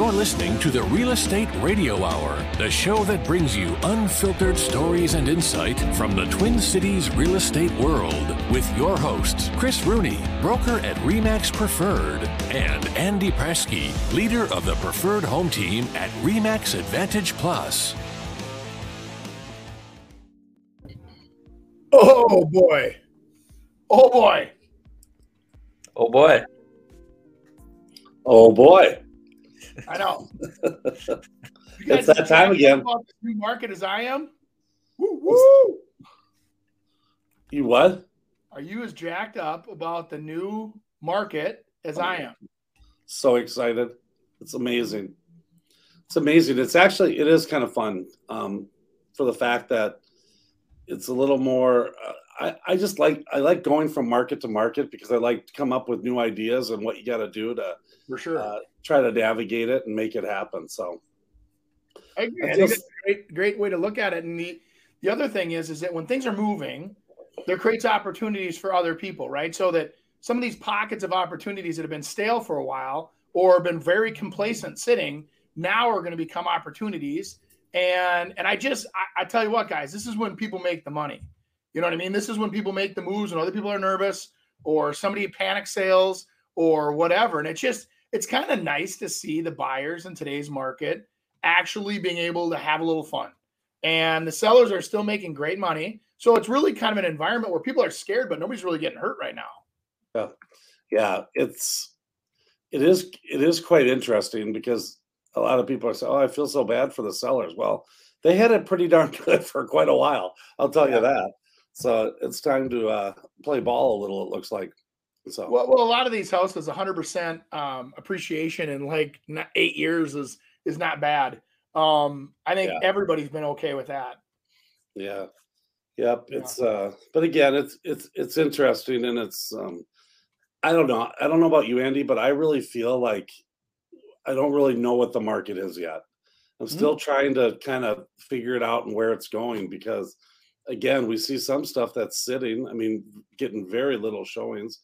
You're listening to the Real Estate Radio Hour, the show that brings you unfiltered stories and insight from the Twin Cities real estate world with your hosts, Chris Rooney, broker at REMAX Preferred, and Andy Presky, leader of the Preferred Home Team at REMAX Advantage Plus. Oh boy. Oh boy. Oh boy. Oh boy. I know. it's that time again. New market as I am. Woo, woo. You what? Are you as jacked up about the new market as I am? So excited! It's amazing. It's amazing. It's actually it is kind of fun um, for the fact that it's a little more. Uh, I, I just like I like going from market to market because I like to come up with new ideas and what you got to do to for sure uh, try to navigate it and make it happen. So I agree. I, I think it's a great great way to look at it. And the the other thing is is that when things are moving, there creates opportunities for other people, right? So that some of these pockets of opportunities that have been stale for a while or been very complacent sitting now are going to become opportunities. And and I just I, I tell you what, guys, this is when people make the money. You know what I mean? This is when people make the moves and other people are nervous or somebody panic sales or whatever. And it's just it's kind of nice to see the buyers in today's market actually being able to have a little fun. And the sellers are still making great money. So it's really kind of an environment where people are scared, but nobody's really getting hurt right now. Yeah. Yeah. It's it is it is quite interesting because a lot of people are saying, Oh, I feel so bad for the sellers. Well, they had it pretty darn good for quite a while. I'll tell yeah. you that. So it's time to uh, play ball a little, it looks like. So well, well, a lot of these houses, 100% um, appreciation in like eight years is is not bad. Um, I think yeah. everybody's been okay with that. Yeah. Yep. Yeah. It's uh, but again, it's it's it's interesting and it's um, I don't know. I don't know about you, Andy, but I really feel like I don't really know what the market is yet. I'm mm-hmm. still trying to kind of figure it out and where it's going because again, we see some stuff that's sitting. I mean, getting very little showings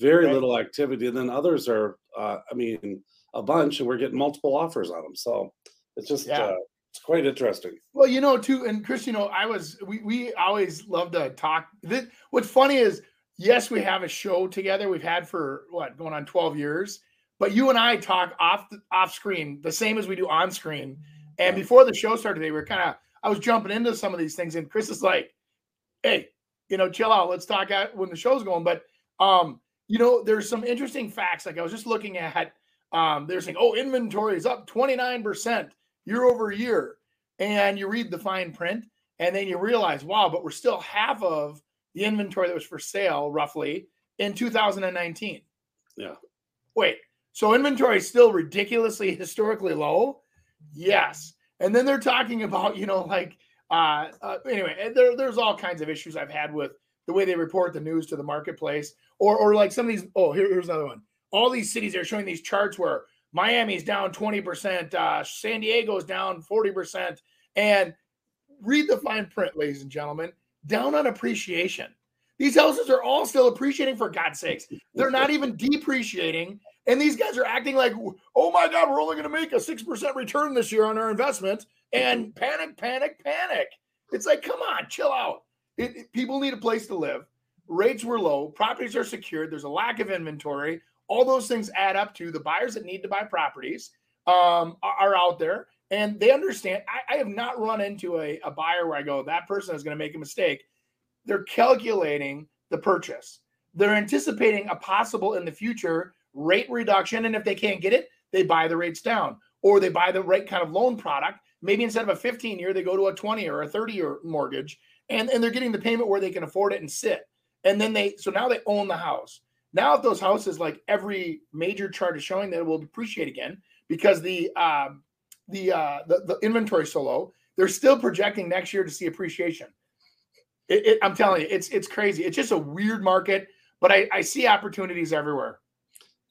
very right. little activity. And then others are, uh, I mean, a bunch, and we're getting multiple offers on them. So it's just, yeah. uh, it's quite interesting. Well, you know, too, and Chris, you know, I was, we, we always love to talk. This, what's funny is, yes, we have a show together we've had for what, going on 12 years, but you and I talk off, the, off screen, the same as we do on screen. And before the show started today, we are kind of, I was jumping into some of these things, and Chris is like, hey, you know, chill out. Let's talk out when the show's going. But, um, you know, there's some interesting facts. Like I was just looking at, um, they're saying, oh, inventory is up 29% year over year. And you read the fine print and then you realize, wow, but we're still half of the inventory that was for sale roughly in 2019. Yeah. Wait, so inventory is still ridiculously historically low? Yes. And then they're talking about, you know, like, uh, uh anyway, there, there's all kinds of issues I've had with the way they report the news to the marketplace, or or like some of these. Oh, here, here's another one. All these cities are showing these charts where Miami's down 20%, uh, San Diego's down 40%. And read the fine print, ladies and gentlemen, down on appreciation. These houses are all still appreciating for God's sakes. They're not even depreciating. And these guys are acting like, oh my God, we're only going to make a 6% return this year on our investment. And panic, panic, panic. It's like, come on, chill out. It, it, people need a place to live. Rates were low. Properties are secured. There's a lack of inventory. All those things add up to the buyers that need to buy properties um, are, are, out there and they understand. I, I have not run into a, a buyer where I go, that person is going to make a mistake. They're calculating the purchase. They're anticipating a possible in the future rate reduction. And if they can't get it, they buy the rates down or they buy the right kind of loan product. Maybe instead of a 15 year, they go to a 20 or a 30 year mortgage and, and they're getting the payment where they can afford it and sit. And then they, so now they own the house. Now, if those houses, like every major chart is showing, that it will depreciate again because the um, the, uh, the the inventory so low. They're still projecting next year to see appreciation. It, it, I'm telling you, it's it's crazy. It's just a weird market, but I, I see opportunities everywhere.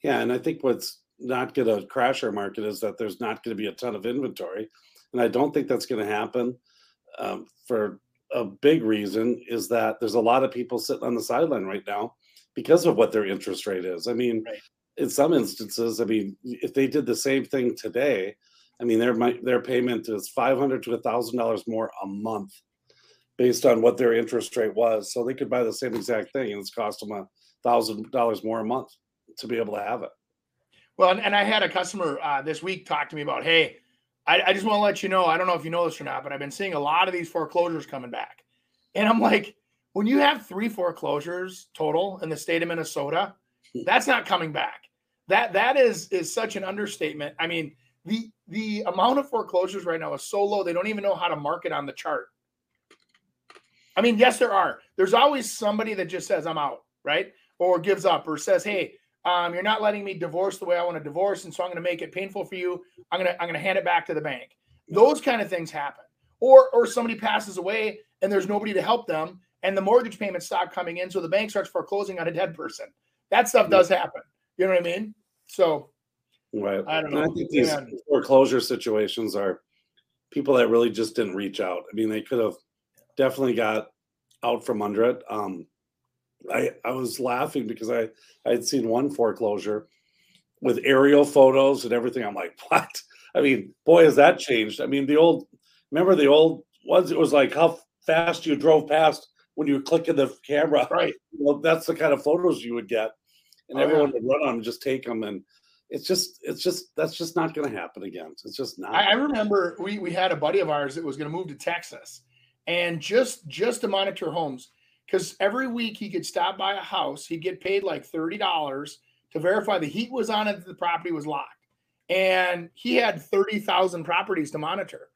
Yeah, and I think what's not going to crash our market is that there's not going to be a ton of inventory, and I don't think that's going to happen um, for a big reason is that there's a lot of people sitting on the sideline right now because of what their interest rate is. I mean, right. in some instances, I mean, if they did the same thing today, I mean, their their payment is five hundred to thousand dollars more a month, based on what their interest rate was. So they could buy the same exact thing, and it's cost them a thousand dollars more a month to be able to have it. Well, and, and I had a customer uh, this week talk to me about, hey, I, I just want to let you know, I don't know if you know this or not, but I've been seeing a lot of these foreclosures coming back, and I'm like, when you have three foreclosures total in the state of Minnesota, that's not coming back. That that is is such an understatement. I mean, the the amount of foreclosures right now is so low they don't even know how to mark it on the chart. I mean, yes, there are. There's always somebody that just says I'm out, right? Or gives up or says, "Hey, um, you're not letting me divorce the way I want to divorce, and so I'm going to make it painful for you. I'm going to I'm going to hand it back to the bank." Those kind of things happen. Or or somebody passes away and there's nobody to help them, and the mortgage payments stop coming in, so the bank starts foreclosing on a dead person. That stuff does happen. You know what I mean? So Right. I don't know. And I think these yeah. foreclosure situations are people that really just didn't reach out. I mean, they could have definitely got out from under it. Um, I I was laughing because I I had seen one foreclosure with aerial photos and everything. I'm like, what? I mean, boy, has that changed. I mean, the old remember the old ones. It was like how fast you drove past when you were clicking the camera. Right. Well, that's the kind of photos you would get, and oh, everyone yeah. would run on and just take them and it's just it's just that's just not going to happen again. It's just not. I, I remember we we had a buddy of ours that was going to move to Texas, and just just to monitor homes because every week he could stop by a house, he'd get paid like thirty dollars to verify the heat was on and the property was locked, and he had thirty thousand properties to monitor,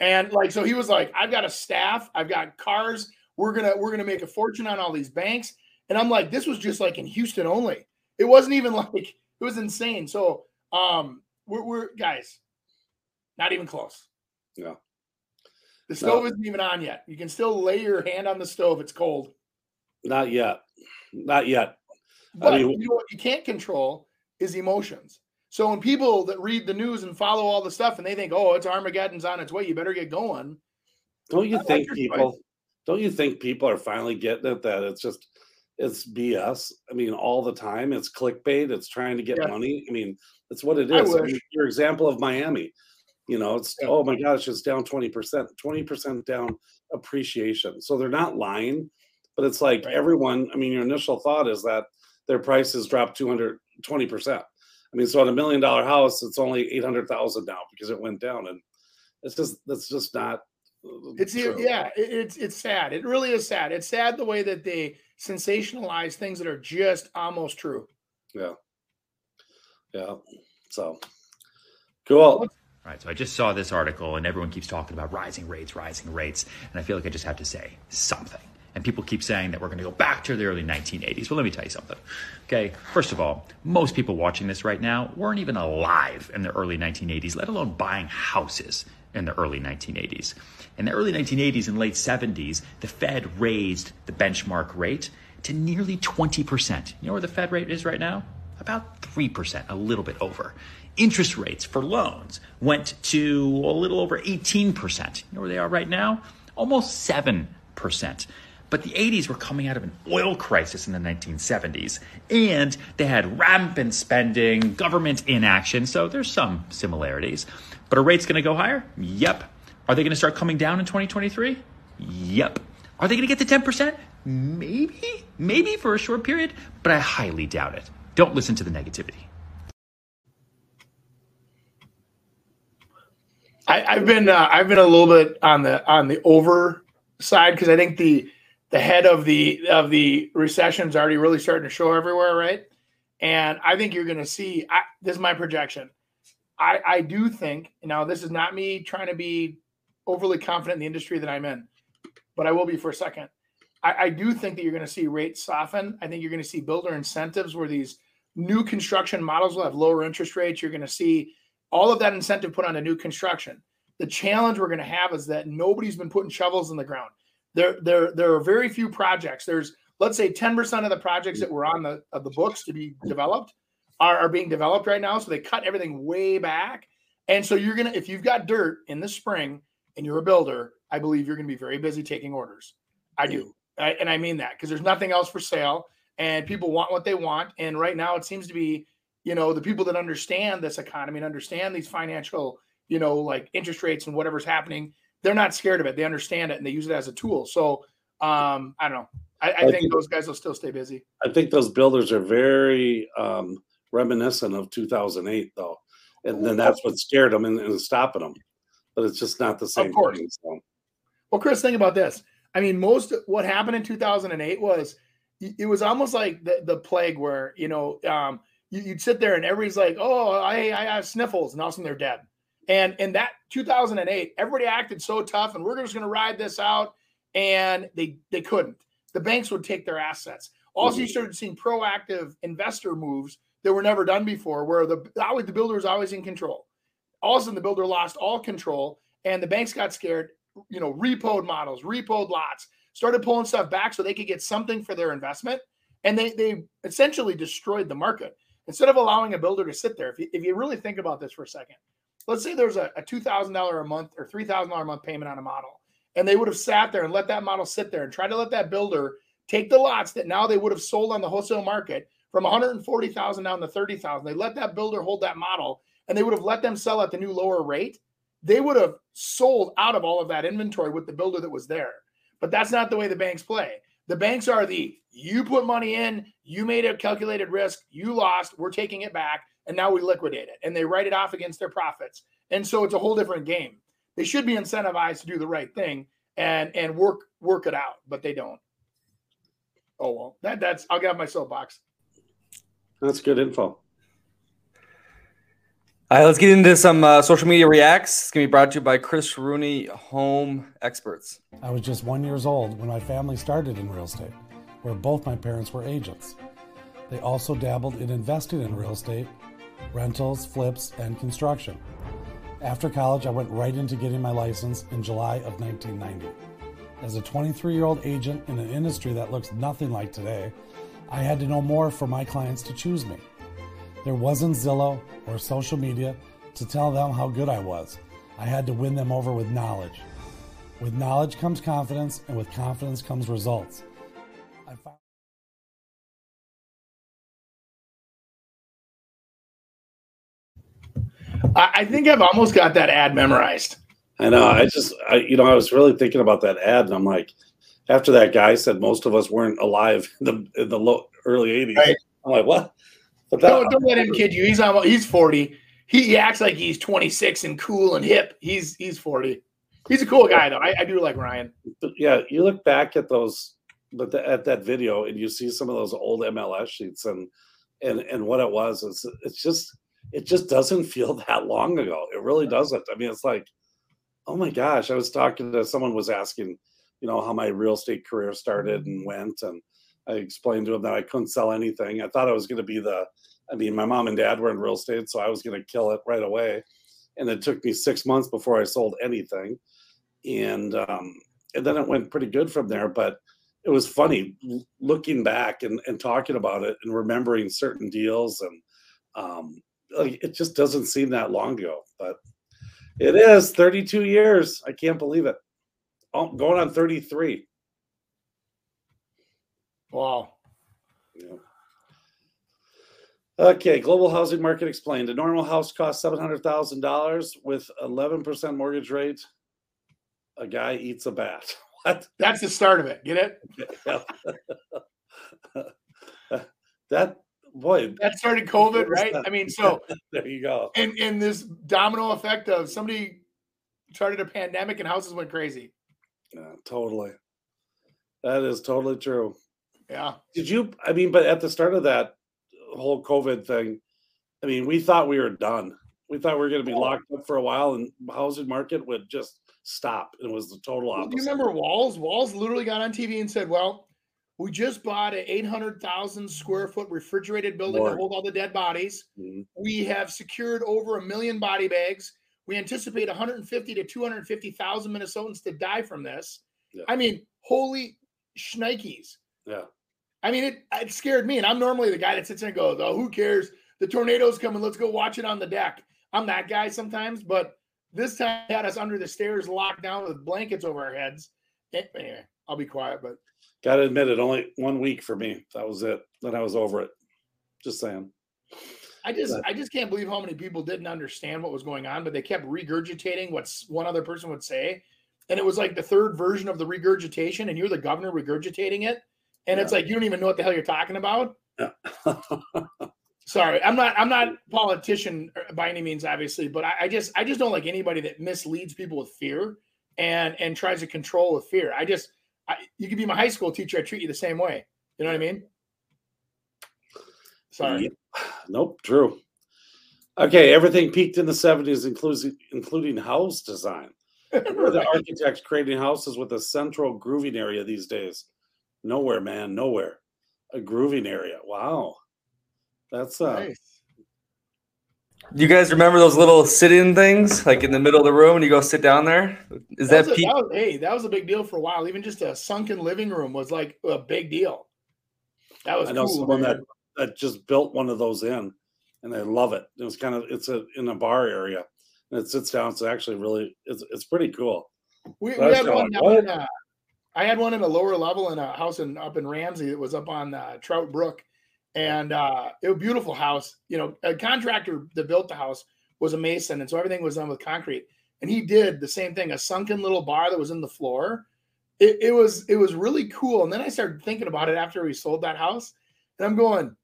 and like so he was like, I've got a staff, I've got cars, we're gonna we're gonna make a fortune on all these banks, and I'm like, this was just like in Houston only. It wasn't even like it was insane. So um we're, we're guys, not even close. Yeah. The stove no. isn't even on yet. You can still lay your hand on the stove. It's cold. Not yet. Not yet. But I mean, you know what you can't control is emotions. So when people that read the news and follow all the stuff and they think, oh, it's Armageddon's on its way, you better get going. Don't you think people? Choice. Don't you think people are finally getting it that it's just it's BS. I mean, all the time. It's clickbait. It's trying to get yeah. money. I mean, that's what it is. I mean, your example of Miami, you know, it's yeah. oh my gosh, it's down 20%, 20% down appreciation. So they're not lying, but it's like right. everyone, I mean, your initial thought is that their prices dropped 220%. I mean, so on a million dollar house, it's only 800,000 now because it went down. And it's just, that's just not. Uh, it's, true. yeah, it's, it's sad. It really is sad. It's sad the way that they, sensationalize things that are just almost true. Yeah. Yeah. So cool. Right. So I just saw this article and everyone keeps talking about rising rates, rising rates. And I feel like I just have to say something. And people keep saying that we're going to go back to the early 1980s. Well, let me tell you something. Okay. First of all, most people watching this right now weren't even alive in the early 1980s, let alone buying houses in the early 1980s. In the early 1980s and late 70s, the Fed raised the benchmark rate to nearly 20%. You know where the Fed rate is right now? About 3%, a little bit over. Interest rates for loans went to a little over 18%. You know where they are right now? Almost 7%. But the 80s were coming out of an oil crisis in the 1970s, and they had rampant spending, government inaction, so there's some similarities. But are rates going to go higher? Yep. Are they going to start coming down in 2023? Yep. Are they going to get to 10%? Maybe. Maybe for a short period, but I highly doubt it. Don't listen to the negativity. I, have been uh, I've been a little bit on the on the over side because I think the the head of the of the recession is already really starting to show everywhere, right? And I think you're going to see. I, this is my projection. I, I do think now this is not me trying to be overly confident in the industry that I'm in, but I will be for a second. I, I do think that you're going to see rates soften. I think you're going to see builder incentives where these new construction models will have lower interest rates. You're going to see all of that incentive put on a new construction. The challenge we're going to have is that nobody's been putting shovels in the ground. There, there, there are very few projects. There's let's say 10% of the projects that were on the of the books to be developed are, are being developed right now. So they cut everything way back. And so you're gonna, if you've got dirt in the spring and you're a builder, I believe you're gonna be very busy taking orders. I do. I, and I mean that because there's nothing else for sale and people want what they want. And right now it seems to be you know, the people that understand this economy and understand these financial, you know, like interest rates and whatever's happening, they're not scared of it. They understand it and they use it as a tool. So um, I don't know. I, I, I think, think, those guys will still stay busy. I think those builders are very um, reminiscent of 2008, though, and then that's what scared them and, and stopping them. But it's just not the same. Of course. Thing, so. Well, Chris, think about this. I mean, most what happened in 2008 was it was almost like the, the plague, where you know um, you, would sit there and everybody's like, "Oh, I, I have sniffles," and all of a sudden they're dead. And in that 2008, everybody acted so tough, and we're just going to ride this out, and they they couldn't. The banks would take their assets. Also, you mm-hmm. started seeing proactive investor moves that were never done before, where the always the builder is always in control. All of a sudden, the builder lost all control, and the banks got scared. You know, repoed models, repoed lots, started pulling stuff back so they could get something for their investment, and they they essentially destroyed the market instead of allowing a builder to sit there. If you, if you really think about this for a second, let's say there's a, a two thousand dollar a month or three thousand dollar a month payment on a model, and they would have sat there and let that model sit there and try to let that builder take the lots that now they would have sold on the wholesale market from 140,000 down to 30,000. They let that builder hold that model and they would have let them sell at the new lower rate. They would have sold out of all of that inventory with the builder that was there. But that's not the way the banks play. The banks are the you put money in, you made a calculated risk, you lost, we're taking it back, and now we liquidate it. And they write it off against their profits. And so it's a whole different game. They should be incentivized to do the right thing and and work work it out, but they don't. Oh well, that that's I'll get my soapbox. That's good info. All right, let's get into some uh, social media reacts. It's gonna be brought to you by Chris Rooney Home Experts. I was just one years old when my family started in real estate, where both my parents were agents. They also dabbled in investing in real estate, rentals, flips, and construction. After college, I went right into getting my license in July of 1990. As a 23 year old agent in an industry that looks nothing like today, I had to know more for my clients to choose me. There wasn't Zillow or social media to tell them how good I was. I had to win them over with knowledge. With knowledge comes confidence, and with confidence comes results. I think I've almost got that ad memorized. I know. I just, I, you know, I was really thinking about that ad, and I'm like, after that guy said most of us weren't alive in the in the low, early '80s. Right. I'm like, what? But that, don't, don't let him kid you. He's almost, he's 40. He, he, acts like he's 26 and cool and hip. He's he's 40. He's a cool guy though. I, I do like Ryan. Yeah, you look back at those, but at that video, and you see some of those old MLS sheets, and and and what it was. It's it's just it just doesn't feel that long ago. It really doesn't. I mean, it's like, oh my gosh. I was talking to someone was asking you know how my real estate career started and went and i explained to him that i couldn't sell anything. I thought i was going to be the i mean my mom and dad were in real estate so i was going to kill it right away. And it took me six months before i sold anything. And um, and then it went pretty good from there but it was funny looking back and, and talking about it and remembering certain deals and um, like it just doesn't seem that long ago but it is 32 years. I can't believe it. Oh, going on 33. Wow. Yeah. Okay, global housing market explained. A normal house costs seven hundred thousand dollars with eleven percent mortgage rate. A guy eats a bat. What? That's the start of it. Get it? that boy. That started COVID, right? I mean, so there you go. And and this domino effect of somebody started a pandemic and houses went crazy. Yeah, totally. That is totally true. Yeah. Did you? I mean, but at the start of that whole COVID thing, I mean, we thought we were done. We thought we were going to be locked up for a while, and housing market would just stop. It was the total opposite. Do you remember Walz? Walz literally got on TV and said, "Well, we just bought an 800,000 square foot refrigerated building More. to hold all the dead bodies. Mm-hmm. We have secured over a million body bags. We anticipate 150 to 250,000 Minnesotans to die from this. Yeah. I mean, holy shnikes. Yeah. I mean, it, it scared me. And I'm normally the guy that sits there and goes, oh, who cares? The tornado's coming. Let's go watch it on the deck. I'm that guy sometimes, but this time had us under the stairs locked down with blankets over our heads. Eh, anyway, I'll be quiet, but gotta admit it, only one week for me. That was it. Then I was over it. Just saying. I just I just can't believe how many people didn't understand what was going on, but they kept regurgitating what one other person would say, and it was like the third version of the regurgitation, and you're the governor regurgitating it, and yeah. it's like you don't even know what the hell you're talking about. Yeah. Sorry, I'm not I'm not politician uh, by any means, obviously, but I, I just I just don't like anybody that misleads people with fear and and tries to control with fear. I just I, you could be my high school teacher, I treat you the same way. You know what I mean? Sorry. Nope, true. Okay, everything peaked in the 70s, including including house design. Where the architects creating houses with a central grooving area these days? Nowhere, man, nowhere. A grooving area. Wow. That's uh nice. You guys remember those little sit-in things, like in the middle of the room, and you go sit down there? Is that, that, a, that was, hey? That was a big deal for a while. Even just a sunken living room was like a big deal. That was. I know cool, someone man. that that just built one of those in, and they love it. It was kind of it's a in a bar area, and it sits down. It's actually really it's it's pretty cool. We, we had one. Like, in, uh, I had one in a lower level in a house in up in Ramsey. It was up on uh, Trout Brook, and uh, it was a beautiful house. You know, a contractor that built the house was a mason, and so everything was done with concrete. And he did the same thing, a sunken little bar that was in the floor. It, it was it was really cool. And then I started thinking about it after we sold that house, and I'm going,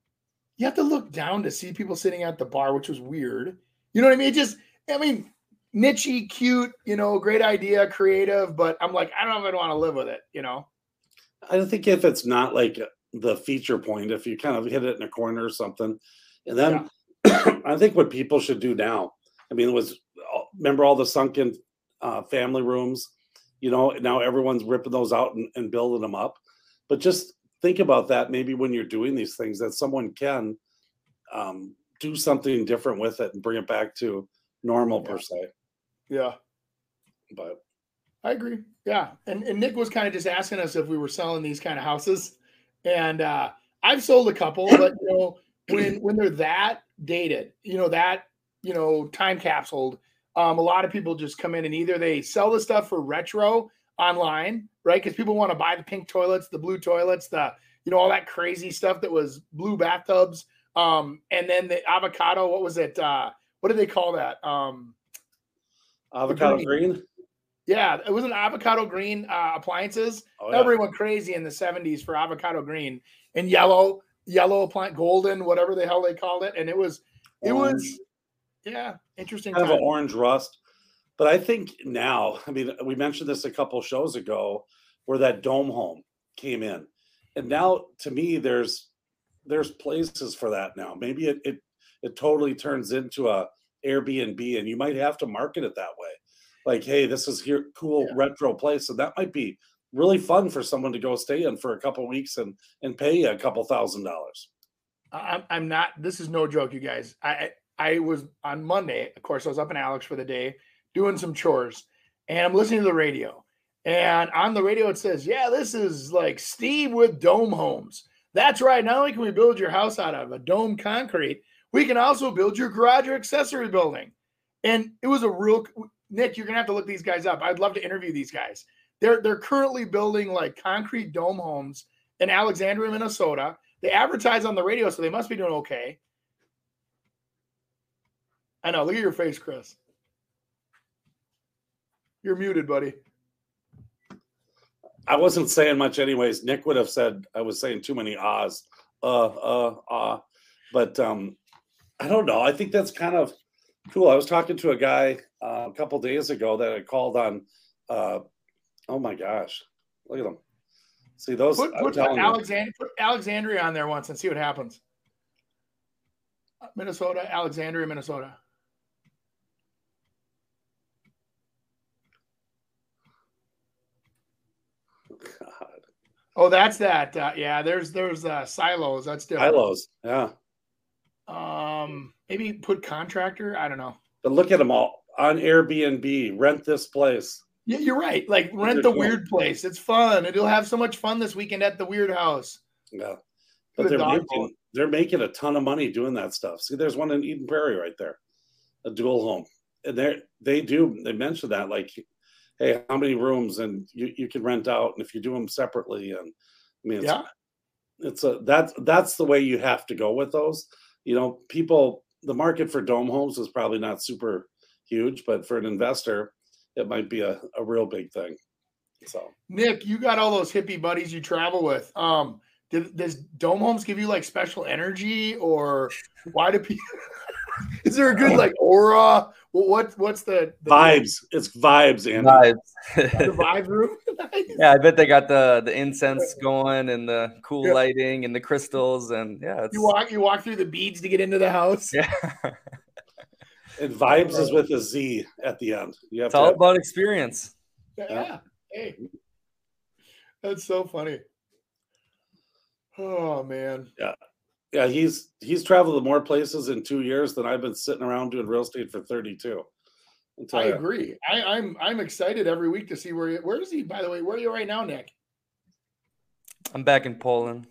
you have to look down to see people sitting at the bar, which was weird. You know what I mean? It just, I mean, nichey, cute, you know, great idea, creative, but I'm like, I don't know if I want to live with it, you know? I think if it's not like the feature point if you kind of hit it in a corner or something. And then yeah. I think what people should do now, I mean, it was remember all the sunken uh, family rooms, you know, now everyone's ripping those out and, and building them up. But just think about that maybe when you're doing these things that someone can um, do something different with it and bring it back to normal yeah. per se. Yeah. But I agree. Yeah. And, and Nick was kind of just asking us if we were selling these kind of houses. And uh, I've sold a couple, but you know, when when they're that dated, you know, that you know, time capsuled, um, a lot of people just come in and either they sell the stuff for retro online, right? Because people want to buy the pink toilets, the blue toilets, the you know, all that crazy stuff that was blue bathtubs. Um, and then the avocado, what was it? Uh, what do they call that? Um, avocado green. green. Yeah, it was an avocado green uh, appliances. Oh, yeah. Everyone crazy in the 70s for avocado green and yellow, yellow plant, golden, whatever the hell they called it. And it was, it orange. was, yeah, interesting. Kind time. of an orange rust. But I think now, I mean, we mentioned this a couple shows ago where that dome home came in. And now to me, there's there's places for that now. Maybe it it, it totally turns into a Airbnb and you might have to market it that way like, hey, this is here cool yeah. retro place, and that might be really fun for someone to go stay in for a couple weeks and and pay a couple thousand dollars. I'm I'm not. This is no joke, you guys. I I was on Monday. Of course, I was up in Alex for the day doing some chores, and I'm listening to the radio. And on the radio, it says, "Yeah, this is like Steve with Dome Homes." That's right. Not only can we build your house out of a dome concrete, we can also build your garage or accessory building. And it was a real Nick, you're gonna have to look these guys up. I'd love to interview these guys. They're they're currently building like concrete dome homes in Alexandria, Minnesota. They advertise on the radio, so they must be doing okay. I know. Look at your face, Chris. You're muted, buddy. I wasn't saying much, anyways. Nick would have said I was saying too many ahs, uh, uh, ah. But um, I don't know. I think that's kind of cool. I was talking to a guy uh, a couple days ago that I called on. Uh, oh my gosh, look at them. See those? Put, put Alexandria, put Alexandria on there once and see what happens. Minnesota, Alexandria, Minnesota. God. Oh, that's that. Uh, yeah, there's there's uh, silos. That's different. Silos. Yeah. Um, maybe put contractor. I don't know. But look at them all on Airbnb. Rent this place. Yeah, you're right. Like rent the weird place. It's fun. It'll have so much fun this weekend at the weird house. Yeah, but they're making, they're making a ton of money doing that stuff. See, there's one in Eden Prairie right there, a dual home, and they they do they mention that like, hey, how many rooms and you you can rent out, and if you do them separately, and I mean, it's, yeah, it's a that's that's the way you have to go with those you know, people the market for dome homes is probably not super huge, but for an investor, it might be a, a real big thing. So Nick, you got all those hippie buddies you travel with. Um, did, does dome homes give you like special energy, or why do people? is there a good like aura? What what's the, the vibes? It's vibes, Andy. Vibes. The vibe room. yeah, I bet they got the the incense going and the cool yeah. lighting and the crystals and yeah. You walk you walk through the beads to get into the house. Yeah. and vibes is with a Z at the end. You have it's all have... about experience. Yeah. yeah. Hey, that's so funny. Oh man. Yeah. Yeah, he's he's traveled to more places in two years than I've been sitting around doing real estate for 32. I you. agree. I, I'm I'm excited every week to see where he, where is he. By the way, where are you right now, Nick? I'm back in Poland.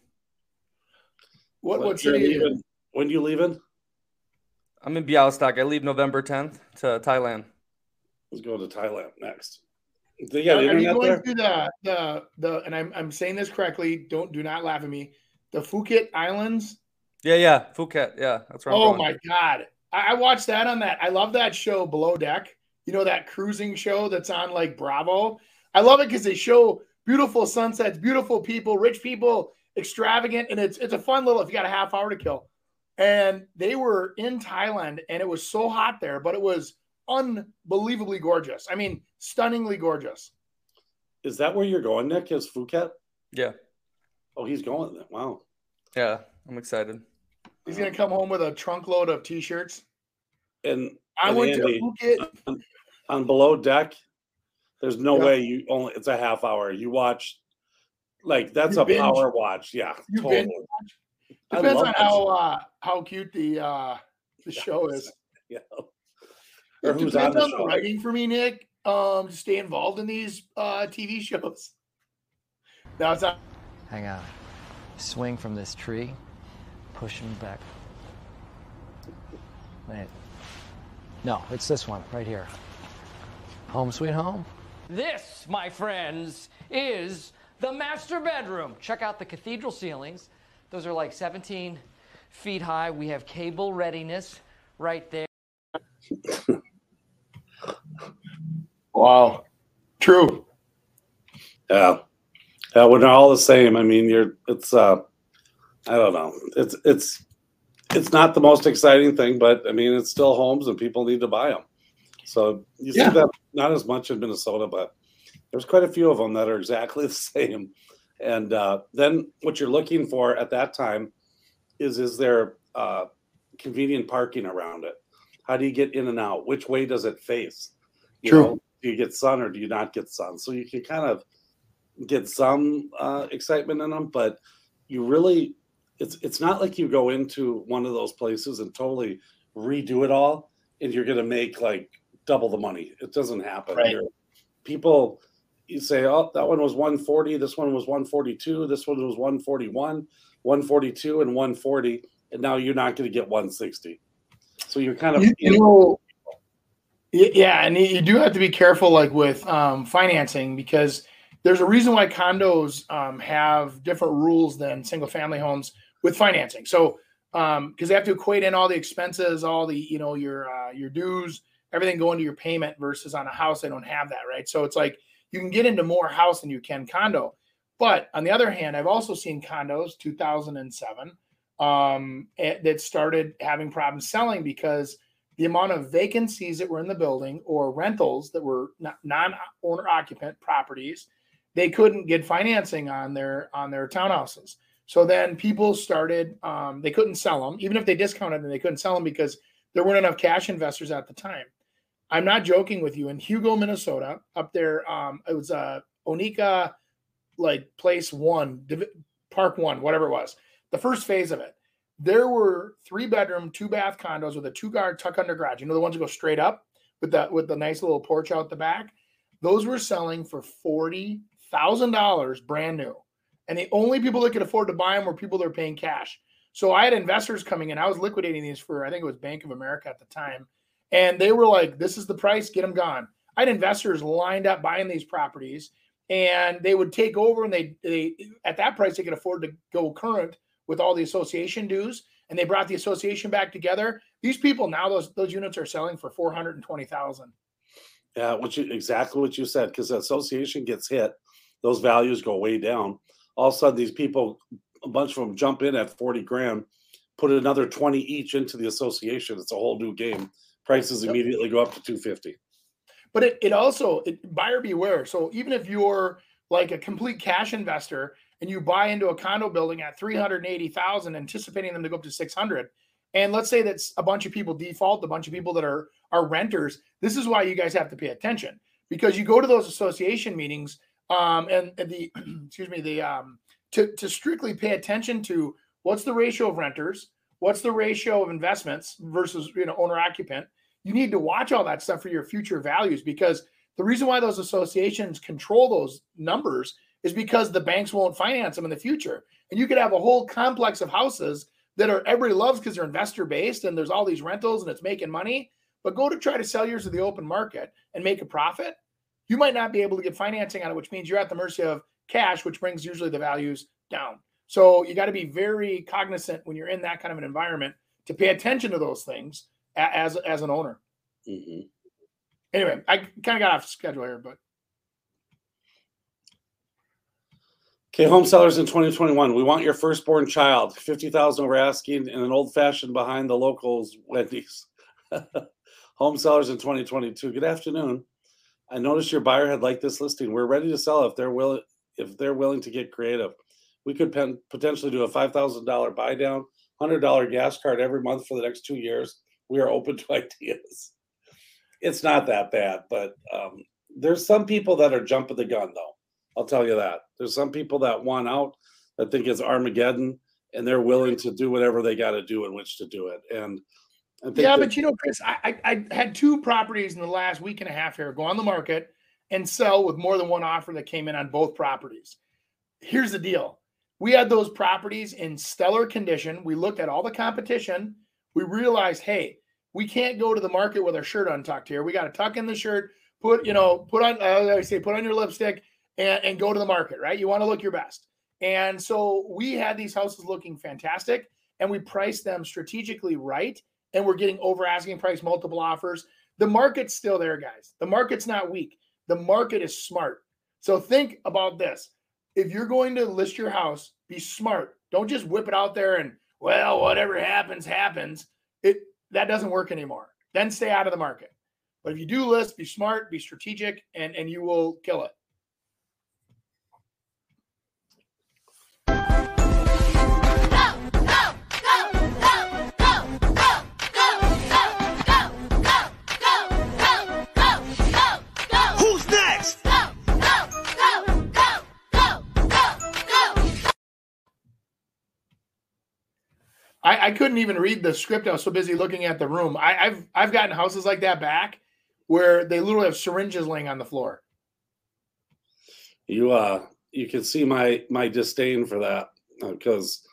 What what, what city? Leaving, when you leaving? I'm in Bialystok. I leave November 10th to Thailand. Let's go to Thailand next. They got are, are you going there? to the the the? And I'm I'm saying this correctly. Don't do not laugh at me. The Phuket Islands. Yeah, yeah, Phuket. Yeah, that's right. Oh my god, I, I watched that on that. I love that show Below Deck. You know that cruising show that's on like Bravo. I love it because they show beautiful sunsets, beautiful people, rich people, extravagant, and it's it's a fun little. If you got a half hour to kill, and they were in Thailand, and it was so hot there, but it was unbelievably gorgeous. I mean, stunningly gorgeous. Is that where you're going, Nick? Is Phuket? Yeah. Oh, he's going. Wow. Yeah, I'm excited. He's gonna come home with a trunk load of t-shirts. And I and went Andy, to Phuket on, on, below deck. There's no yeah. way you only. It's a half hour. You watch, like that's you a binge. power watch. Yeah, you totally. Depends on how uh, how cute the uh, the show is. Yeah. Or it who's depends on, the, on the writing for me, Nick. Um, to stay involved in these uh, TV shows. Now it's not. Hang on. Swing from this tree, push him back. Wait. No, it's this one right here. Home sweet home. This, my friends, is the master bedroom. Check out the cathedral ceilings. Those are like 17 feet high. We have cable readiness right there. Wow. True. Yeah. Yeah, we're not all the same. I mean, you're it's uh I don't know. It's it's it's not the most exciting thing, but I mean, it's still homes and people need to buy them. So you yeah. see that not as much in Minnesota, but there's quite a few of them that are exactly the same. And uh, then what you're looking for at that time is is there uh, convenient parking around it? How do you get in and out? Which way does it face? You True. Know, do you get sun or do you not get sun? So you can kind of get some uh, excitement in them, but you really it's it's not like you go into one of those places and totally redo it all and you're going to make like double the money. It doesn't happen. Right. People you say, "Oh, that one was 140, this one was 142, this one was 141, 142 and 140, and now you're not going to get 160." So you're kind of you, you know yeah, and you do have to be careful, like with um, financing, because there's a reason why condos um, have different rules than single family homes with financing. So, because um, they have to equate in all the expenses, all the you know your uh, your dues, everything going to your payment versus on a house they don't have that, right? So it's like you can get into more house than you can condo. But on the other hand, I've also seen condos 2007 um, that started having problems selling because the amount of vacancies that were in the building or rentals that were non owner occupant properties, they couldn't get financing on their on their townhouses. So then people started, um, they couldn't sell them, even if they discounted them, they couldn't sell them because there weren't enough cash investors at the time. I'm not joking with you. In Hugo, Minnesota, up there, um, it was uh, Oneka, like place one, park one, whatever it was, the first phase of it there were three bedroom, two bath condos with a two guard tuck under garage. You know the ones that go straight up with that with the nice little porch out the back. Those were selling for forty thousand dollars brand new, and the only people that could afford to buy them were people that were paying cash. So I had investors coming in. I was liquidating these for I think it was Bank of America at the time, and they were like, "This is the price, get them gone." I had investors lined up buying these properties, and they would take over, and they they at that price they could afford to go current with all the association dues and they brought the association back together. These people now those those units are selling for four hundred and twenty thousand. Yeah, what you exactly what you said because the association gets hit, those values go way down. All of a sudden, these people, a bunch of them jump in at forty grand, put another twenty each into the association. It's a whole new game. Prices immediately go up to two fifty. But it, it also it, buyer beware. So even if you're like a complete cash investor and you buy into a condo building at 380,000 anticipating them to go up to 600 and let's say that's a bunch of people default, a bunch of people that are are renters, this is why you guys have to pay attention because you go to those association meetings um and, the excuse me, the um to to strictly pay attention to what's the ratio of renters, what's the ratio of investments versus you know owner occupant you need to watch all that stuff for your future values because the reason why those associations control those numbers is because the banks won't finance them in the future. And you could have a whole complex of houses that are everybody loves because they're investor based and there's all these rentals and it's making money. But go to try to sell yours to the open market and make a profit. You might not be able to get financing on it, which means you're at the mercy of cash, which brings usually the values down. So you got to be very cognizant when you're in that kind of an environment to pay attention to those things as as an owner. Mhm. Anyway, I kind of got off schedule here, but Okay, home sellers in 2021. We want your firstborn child, 50,000 over asking, and an old fashioned behind the locals Wendy's. home sellers in 2022. Good afternoon. I noticed your buyer had liked this listing. We're ready to sell if they're willing if they're willing to get creative. We could pen, potentially do a $5,000 buy down, $100 gas card every month for the next 2 years. We are open to ideas. It's not that bad, but um, there's some people that are jumping the gun though. I'll tell you that. There's some people that want out that think it's Armageddon and they're willing to do whatever they got to do in which to do it. And yeah, but you know, Chris, I, I I had two properties in the last week and a half here go on the market and sell with more than one offer that came in on both properties. Here's the deal: we had those properties in stellar condition. We looked at all the competition. We realized, hey, we can't go to the market with our shirt untucked here. We got to tuck in the shirt, put you know, put on uh, I always say, put on your lipstick, and, and go to the market. Right? You want to look your best. And so we had these houses looking fantastic, and we priced them strategically right and we're getting over asking price multiple offers. The market's still there, guys. The market's not weak. The market is smart. So think about this. If you're going to list your house, be smart. Don't just whip it out there and well, whatever happens, happens. It that doesn't work anymore. Then stay out of the market. But if you do list, be smart, be strategic, and, and you will kill it. I, couldn't even read the script. I was so busy looking at the room. I, I've I've gotten houses like that back where they literally have syringes laying on the floor. you uh you can see my my disdain for that because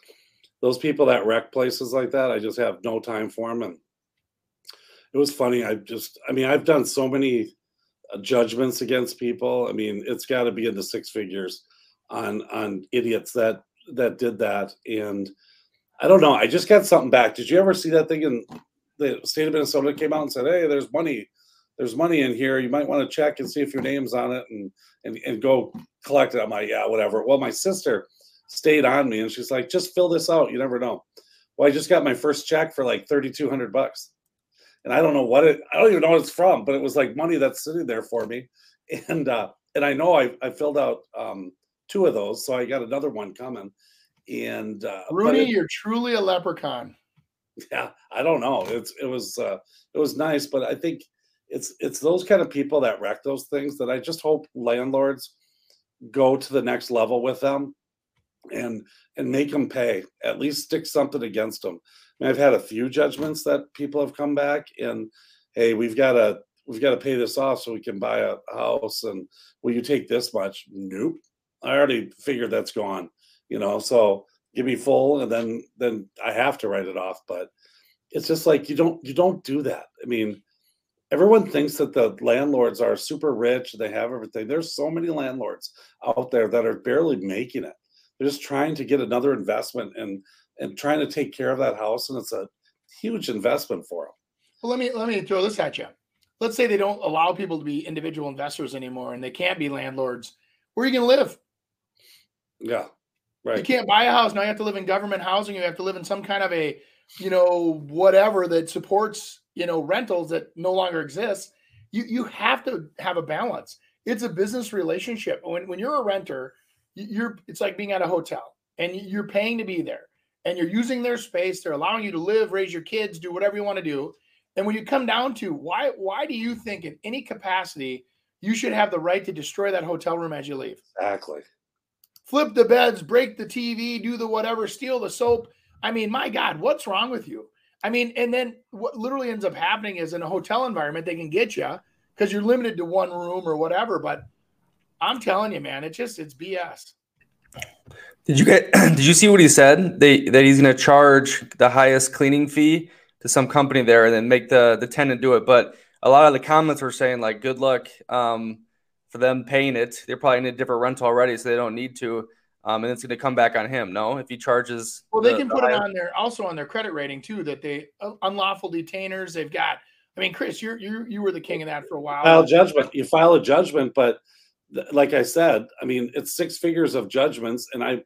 those people that wreck places like that i just have no time for them and it was funny i just i mean i've done so many uh, judgments against people i mean it's got to be in the six figures on on idiots that that did that and i don't know i just got something back did you ever see that thing in the state of minnesota came out and said hey there's money there's money in here you might want to check and see if your name's on it and and, and go collect it. I'm like, yeah, whatever. Well, my sister stayed on me and she's like, just fill this out. You never know. Well, I just got my first check for like 3,200 bucks. And I don't know what it, I don't even know what it's from, but it was like money that's sitting there for me. And, uh, and I know I, I filled out um, two of those. So I got another one coming. And, uh, Rooney, it- you're truly a leprechaun. yeah i don't know. It's it was uh it was nice but i think it's it's those kind of people that wreck those things that i just hope landlords go to the next level with them and and make them pay at least stick something against them I mean, i've had a few judgments that people have come back and hey we've got to we've got to pay this off so we can buy a house and will you take this much? Nope. I already figured that's gone you know so give me full and then then i have to write it off but it's just like you don't you don't do that i mean everyone thinks that the landlords are super rich they have everything there's so many landlords out there that are barely making it they're just trying to get another investment and and trying to take care of that house, and it's a huge investment for them. Well, let me let me throw this at you. Let's say they don't allow people to be individual investors anymore, and they can't be landlords. Where are you going to live? Yeah, You can't buy a house now. You have to live in government housing. You have to live in some kind of a, you know, whatever that supports you know rentals that no longer exists. You you have to have a balance. It's a business relationship. When when you're a renter, you- you're it's like being at a hotel, and you're paying to be there, and you're using their space. They're allowing you to live, raise your kids, do whatever you want to do. And when you come down to why why do you think in any capacity you should have the right to destroy that hotel room as you leave? Exactly. Flip the beds, break the TV, do the whatever, steal the soap. I mean, my God, what's wrong with you? I mean, and then what literally ends up happening is in a hotel environment, they can get you because you're limited to one room or whatever. But I'm telling you, man, it's just it's BS. Did you get? Did you see what he said? They that he's going to charge the highest cleaning fee to some company there, and then make the the tenant do it. But a lot of the comments were saying like, "Good luck um, for them paying it. They're probably in a different rental already, so they don't need to." Um, and it's going to come back on him. No, if he charges. Well, they the- can the put it on their also on their credit rating too that they uh, unlawful detainers. They've got. I mean, Chris, you're you you were the king of that for a while. file judgment. You file a judgment, but th- like I said, I mean, it's six figures of judgments, and I,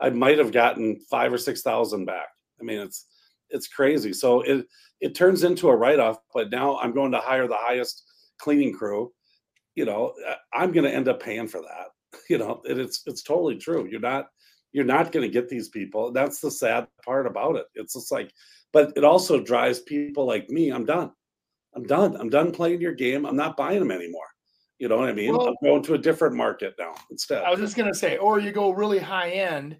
I might have gotten five or six thousand back. I mean, it's it's crazy. So it it turns into a write off. But now I'm going to hire the highest cleaning crew. You know, I- I'm going to end up paying for that. You know, and it's it's totally true. You're not you're not going to get these people. That's the sad part about it. It's just like, but it also drives people like me. I'm done. I'm done. I'm done playing your game. I'm not buying them anymore. You know what I mean? Well- I'm going to a different market now instead. I was just gonna say, or you go really high end,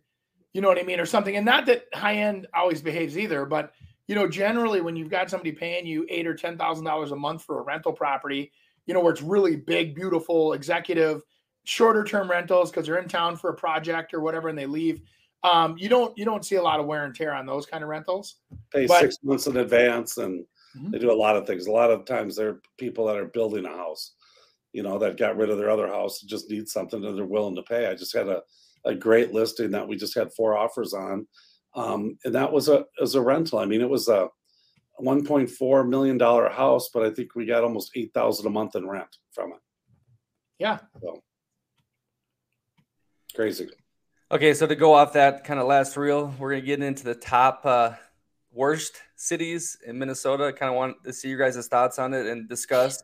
you know what I mean, or something. And not that high end always behaves either, but you know, generally when you've got somebody paying you eight or ten thousand dollars a month for a rental property, you know, where it's really big, beautiful, executive, shorter term rentals because they're in town for a project or whatever and they leave. Um, you don't you don't see a lot of wear and tear on those kind of rentals. Pay but- six months in advance, and Mhm. they do a lot of things. A lot of times, they're people that are building a house, you know, that got rid of their other house, and just need something that they're willing to pay. I just had a, a great listing that we just had four offers on, um, and that was a as a rental. I mean, it was a 1.4 million dollar house, but I think we got almost eight thousand a month in rent from it. Yeah. So crazy. Okay, so to go off that kind of last reel, we're gonna get into the top uh, worst cities in Minnesota. Kind of want to see your guys' thoughts on it and discuss.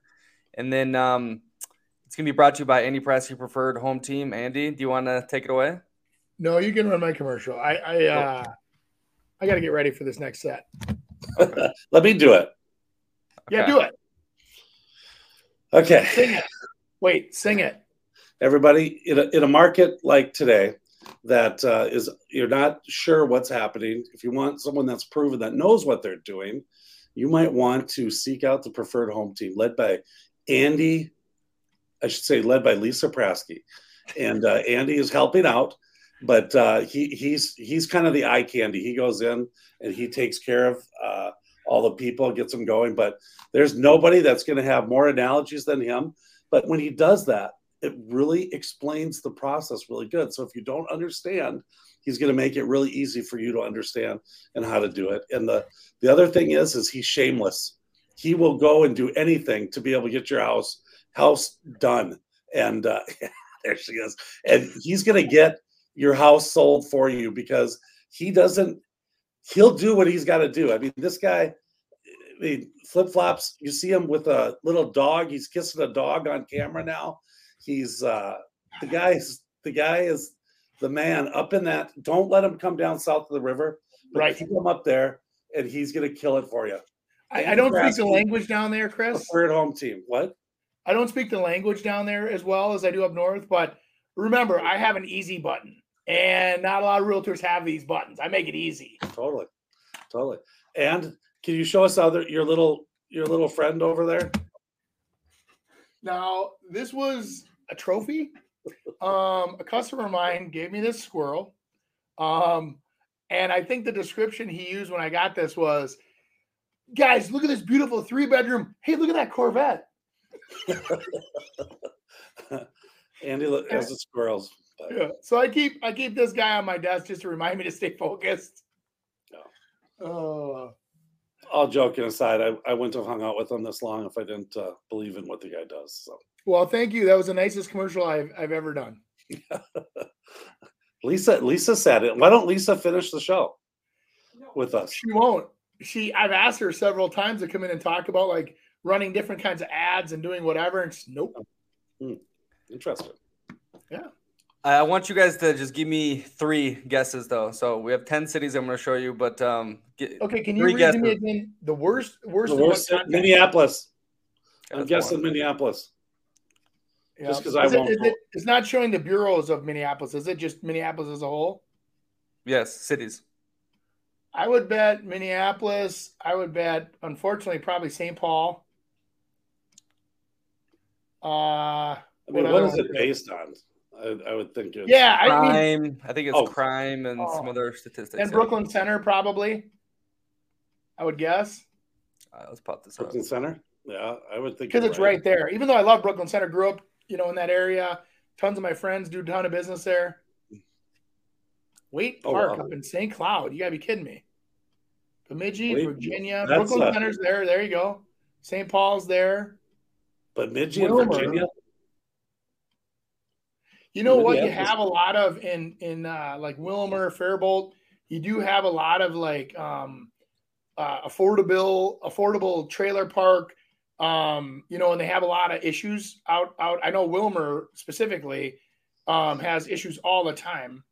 And then um, it's gonna be brought to you by Andy Prasky Preferred Home Team. Andy, do you want to take it away? No, you can run my commercial. I I uh I gotta get ready for this next set. Let me do it. Yeah, do it. Okay. Sing it. Wait, sing it. everybody in a, in a market like today that uh, is you're not sure what's happening if you want someone that's proven that knows what they're doing you might want to seek out the preferred home team led by andy i should say led by lisa prasky and uh, andy is helping out but uh, he, he's he's kind of the eye candy he goes in and he takes care of uh, all the people gets them going but there's nobody that's going to have more analogies than him but when he does that it really explains the process really good. So if you don't understand, he's going to make it really easy for you to understand and how to do it. And the the other thing is, is he's shameless. He will go and do anything to be able to get your house house done. And uh, there she is. And he's going to get your house sold for you because he doesn't. He'll do what he's got to do. I mean, this guy. I mean, flip flops. You see him with a little dog. He's kissing a dog on camera now he's uh the guy's the guy is the man up in that don't let him come down south of the river but Right. keep him up there and he's gonna kill it for you I, I don't speak the language down there, Chris. preferred home team what I don't speak the language down there as well as I do up north, but remember, I have an easy button, and not a lot of realtors have these buttons. I make it easy. totally totally and can you show us other your little your little friend over there Now, this was a trophy. Um, a customer of mine gave me this squirrel. Um, and I think the description he used when I got this was, guys, look at this beautiful three bedroom. Hey, look at that Corvette. andy lo- has the squirrels but Yeah. So I keep I keep this guy on my desk just to remind me to stay focused. Oh, All joking aside, I, I wouldn't have hung out with him this long if I didn't uh, believe in what the guy does. So well, thank you. That was the nicest commercial I've I've ever done. Lisa, Lisa said it. Why don't Lisa finish the show with us? She won't. She I've asked her several times to come in and talk about like running different kinds of ads and doing whatever. And she's nope. Hmm. Interesting. Yeah. I want you guys to just give me three guesses though. So we have ten cities I'm going to show you, but um, get, Okay, can you read to me again the worst worst, The of what worst, content? Minneapolis. I'm guessing one. Minneapolis. Yeah. just 'cause I it- won't is it- it's not showing the bureaus of Minneapolis. Is it just Minneapolis as a whole? yes, cities. I would bet Minneapolis. I would bet, unfortunately, probably St. Paul. Uh, I mean, what other is it one? based on? I, I would think it's Yeah, I mean, I think it's Oh. crime and some Oh. other statistics. and yeah. Brooklyn Center probably. I would guess Uh, let's pop this up. Brooklyn Center. Yeah, I would think because it's right there. Even though I love Brooklyn Center, grew up, you know, in that area. Tons of my friends do a ton of business there. Wait Oh, Park wow. up in St. Cloud. You gotta be kidding me. Bemidji, Wait, Virginia, Brooklyn a- Center's there. There you go. St. Paul's there. Bemidji and Willmar. Virginia. You know what you have a lot of in in uh, like Willmar, Faribault. You do have a lot of like um, uh, affordable affordable trailer park. Um, you know, and they have a lot of issues out out. I know Willmar specifically um, has issues all the time.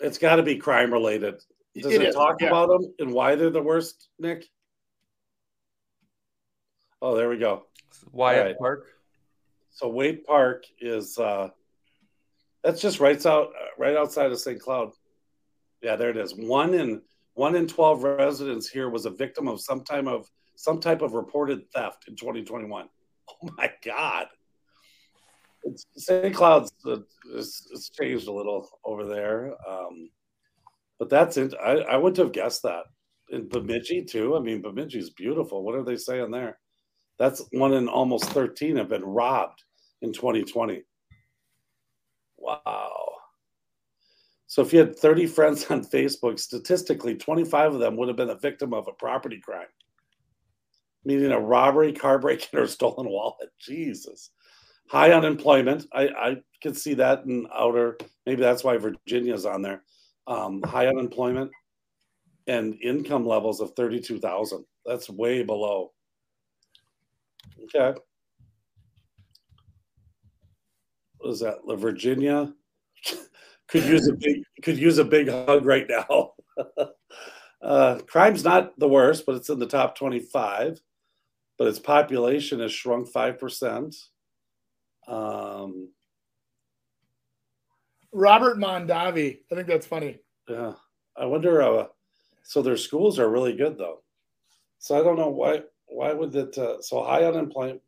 It's got to be crime related. Does it, It is, talk yeah. about them and why they're the worst, Nick? Oh, there we go. Wyatt All right. Park. So Waite Park is uh that's just right out right outside of St. Cloud. Yeah, there it is. One in one in twelve residents here was a victim of some type of some type of reported theft in 2021. Oh my God! St. Cloud's uh, it's, it's changed a little over there, um, but that's it. I, I wouldn't have guessed that. In Bemidji too. I mean, Bemidji's beautiful. What are they saying there? That's one in almost 13 have been robbed in 2020. Wow. So if you had 30 friends on Facebook, statistically, 25 of them would have been a victim of a property crime, meaning a robbery, car break-in, or stolen wallet. Jesus. High unemployment. I, I can see that in outer. Maybe that's why Virginia's on there. Um, high unemployment and income levels of 32,000. That's way below. Okay. What is that? La Virginia could use a big could use a big hug right now. uh, crime's not the worst, but it's in the top twenty-five. But its population has shrunk five percent. Um, Robert Mondavi. I think that's funny. yeah, I wonder. Uh, so their schools are really good though. So I don't know why. Why would that? Uh, so high unemployment.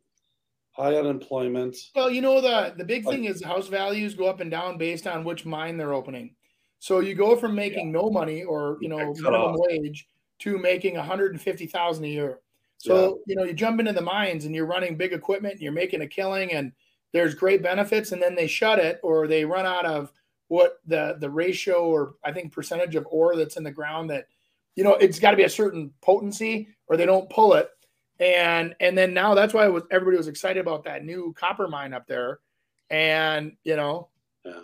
High unemployment. Well, you know the the big thing is house values go up and down based on which mine they're opening. So you go from making no money or you know minimum off. wage to making 150,000 a year. So you know you jump into the mines and you're running big equipment, and you're making a killing, and there's great benefits, and then they shut it or they run out of what the the ratio or I think percentage of ore that's in the ground that you know it's got to be a certain potency or they don't pull it and and then now that's why it was, everybody was excited about that new copper mine up there and you know Yeah.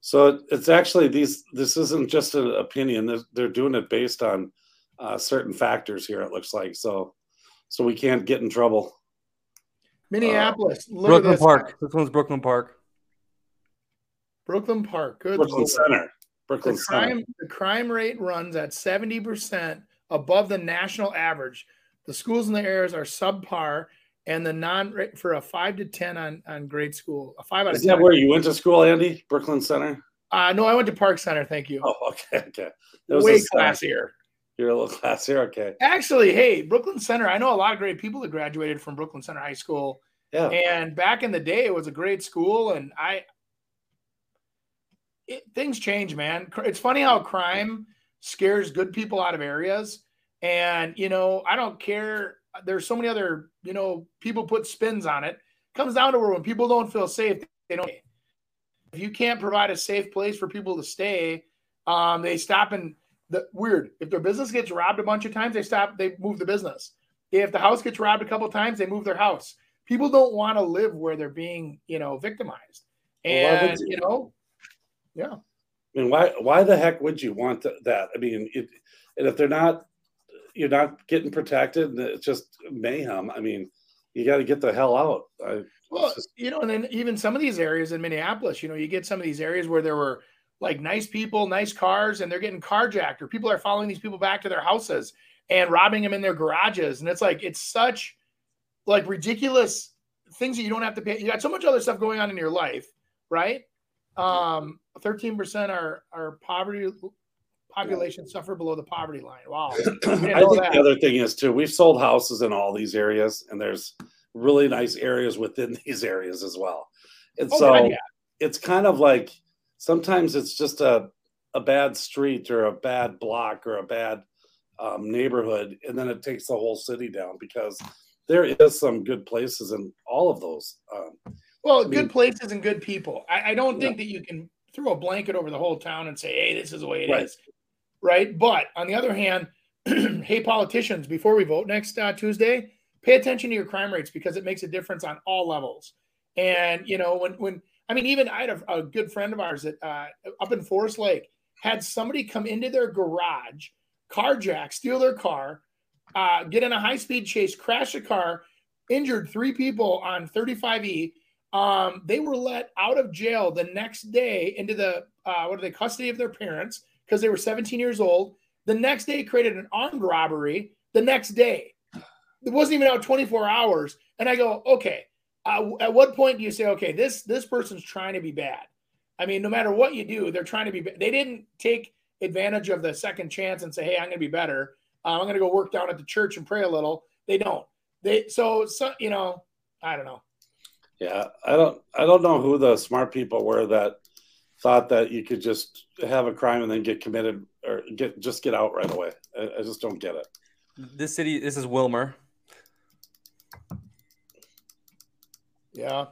So it's actually these. This isn't just an opinion. They're, they're doing it based on uh, certain factors here. It looks like so. So we can't get in trouble. minneapolis look at Brooklyn this Park. This one's Brooklyn Park. brooklyn park good Brooklyn lord. Center. Brooklyn the Center. the crime rate runs at 70% above the national average the schools in the areas are subpar and the non for a 5 to 10 on on grade school a 5 out Is of that 10 where you went to school, Andy? Brooklyn Center. uh no i went to park center thank you Oh, okay, okay. That was way classier You're a little classier. Okay. Actually, hey, Brooklyn Center. I know a lot of great people that graduated from Brooklyn Center High School. Yeah. And back in the day, it was a great school. And I, it, things change, man. It's funny how crime scares good people out of areas. And, you know, I don't care. There's so many other, you know, people put spins on it. Comes down to where when people don't feel safe, they don't. If you can't provide a safe place for people to stay, um, they stop and the weird. If their business gets robbed a bunch of times, they stop. They move the business. If the house gets robbed a couple times, they move their house. People don't want to live where they're being, you know, victimized. And you know, yeah. I mean, why why the heck would you want th- that? I mean, it, and if they're not, you're not getting protected. It's just mayhem. I mean, you got to get the hell out. I, Well, you know, and then even some of these areas in Minneapolis, you know, you get some of these areas where there were like nice people, nice cars, and they're getting carjacked, or people are following these people back to their houses and robbing them in their garages. And it's like, it's such like ridiculous things that you don't have to pay. You got so much other stuff going on in your life, right? Um, 13% are are poverty population suffer below the poverty line. Wow. I didn't I know think that. the other thing is too. We've sold houses in all these areas, and there's really nice areas within these areas as well. And Oh, so God, yeah. it's kind of like sometimes it's just a a bad street or a bad block or a bad um, neighborhood, and then it takes the whole city down because there is some good places in all of those. Um, Well, I mean- good places and good people. I, I don't think that you can throw a blanket over the whole town and say, "Hey, this is the way it is," Right. But on the other hand, hey, politicians, before we vote next uh, Tuesday, pay attention to your crime rates because it makes a difference on all levels. And you know, when when I mean, even I had a, a good friend of ours that uh, up in Forest Lake had somebody come into their garage, carjack, steal their car, uh, get in a high speed chase, crash a car, injured three people on 35E. Um, they were let out of jail the next day into the uh, what are they custody of their parents because they were 17 years old. The next day created an armed robbery. The next day, it wasn't even out 24 hours. And I go, okay. Uh, at what point do you say, okay, this this person's trying to be bad? I mean, no matter what you do, they're trying to be. They didn't take advantage of the second chance and say, hey, I'm going to be better. Uh, I'm going to go work down at the church and pray a little. They don't. They so so you know, I don't know. Yeah, I don't I don't know who the smart people were that thought that you could just have a crime and then get committed or get just get out right away. I, I just don't get it. This city, this is Willmar. Yeah,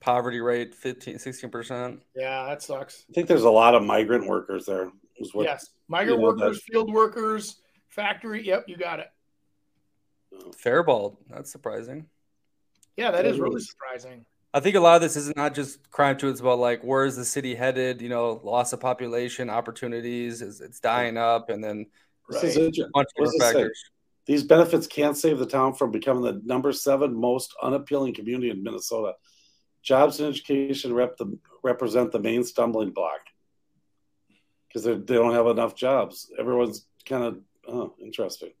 Poverty rate 15, 16%. yeah, that sucks. I think there's a lot of migrant workers there. Is what, yes, migrant you know, that- workers, field workers, factory. Yep, you got it. Faribault. That's surprising. Yeah, that is That really is. surprising. I think a lot of this is not just crime too. It's about like where is the city headed? You know, loss of population, opportunities. Is it's dying up, and then This Right. inter- a bunch of what does it say? factors. These benefits can't save the town from becoming the number seven most unappealing community in Minnesota. Jobs and education rep the, represent the main stumbling block because they don't have enough jobs. Everyone's kind of oh, interesting.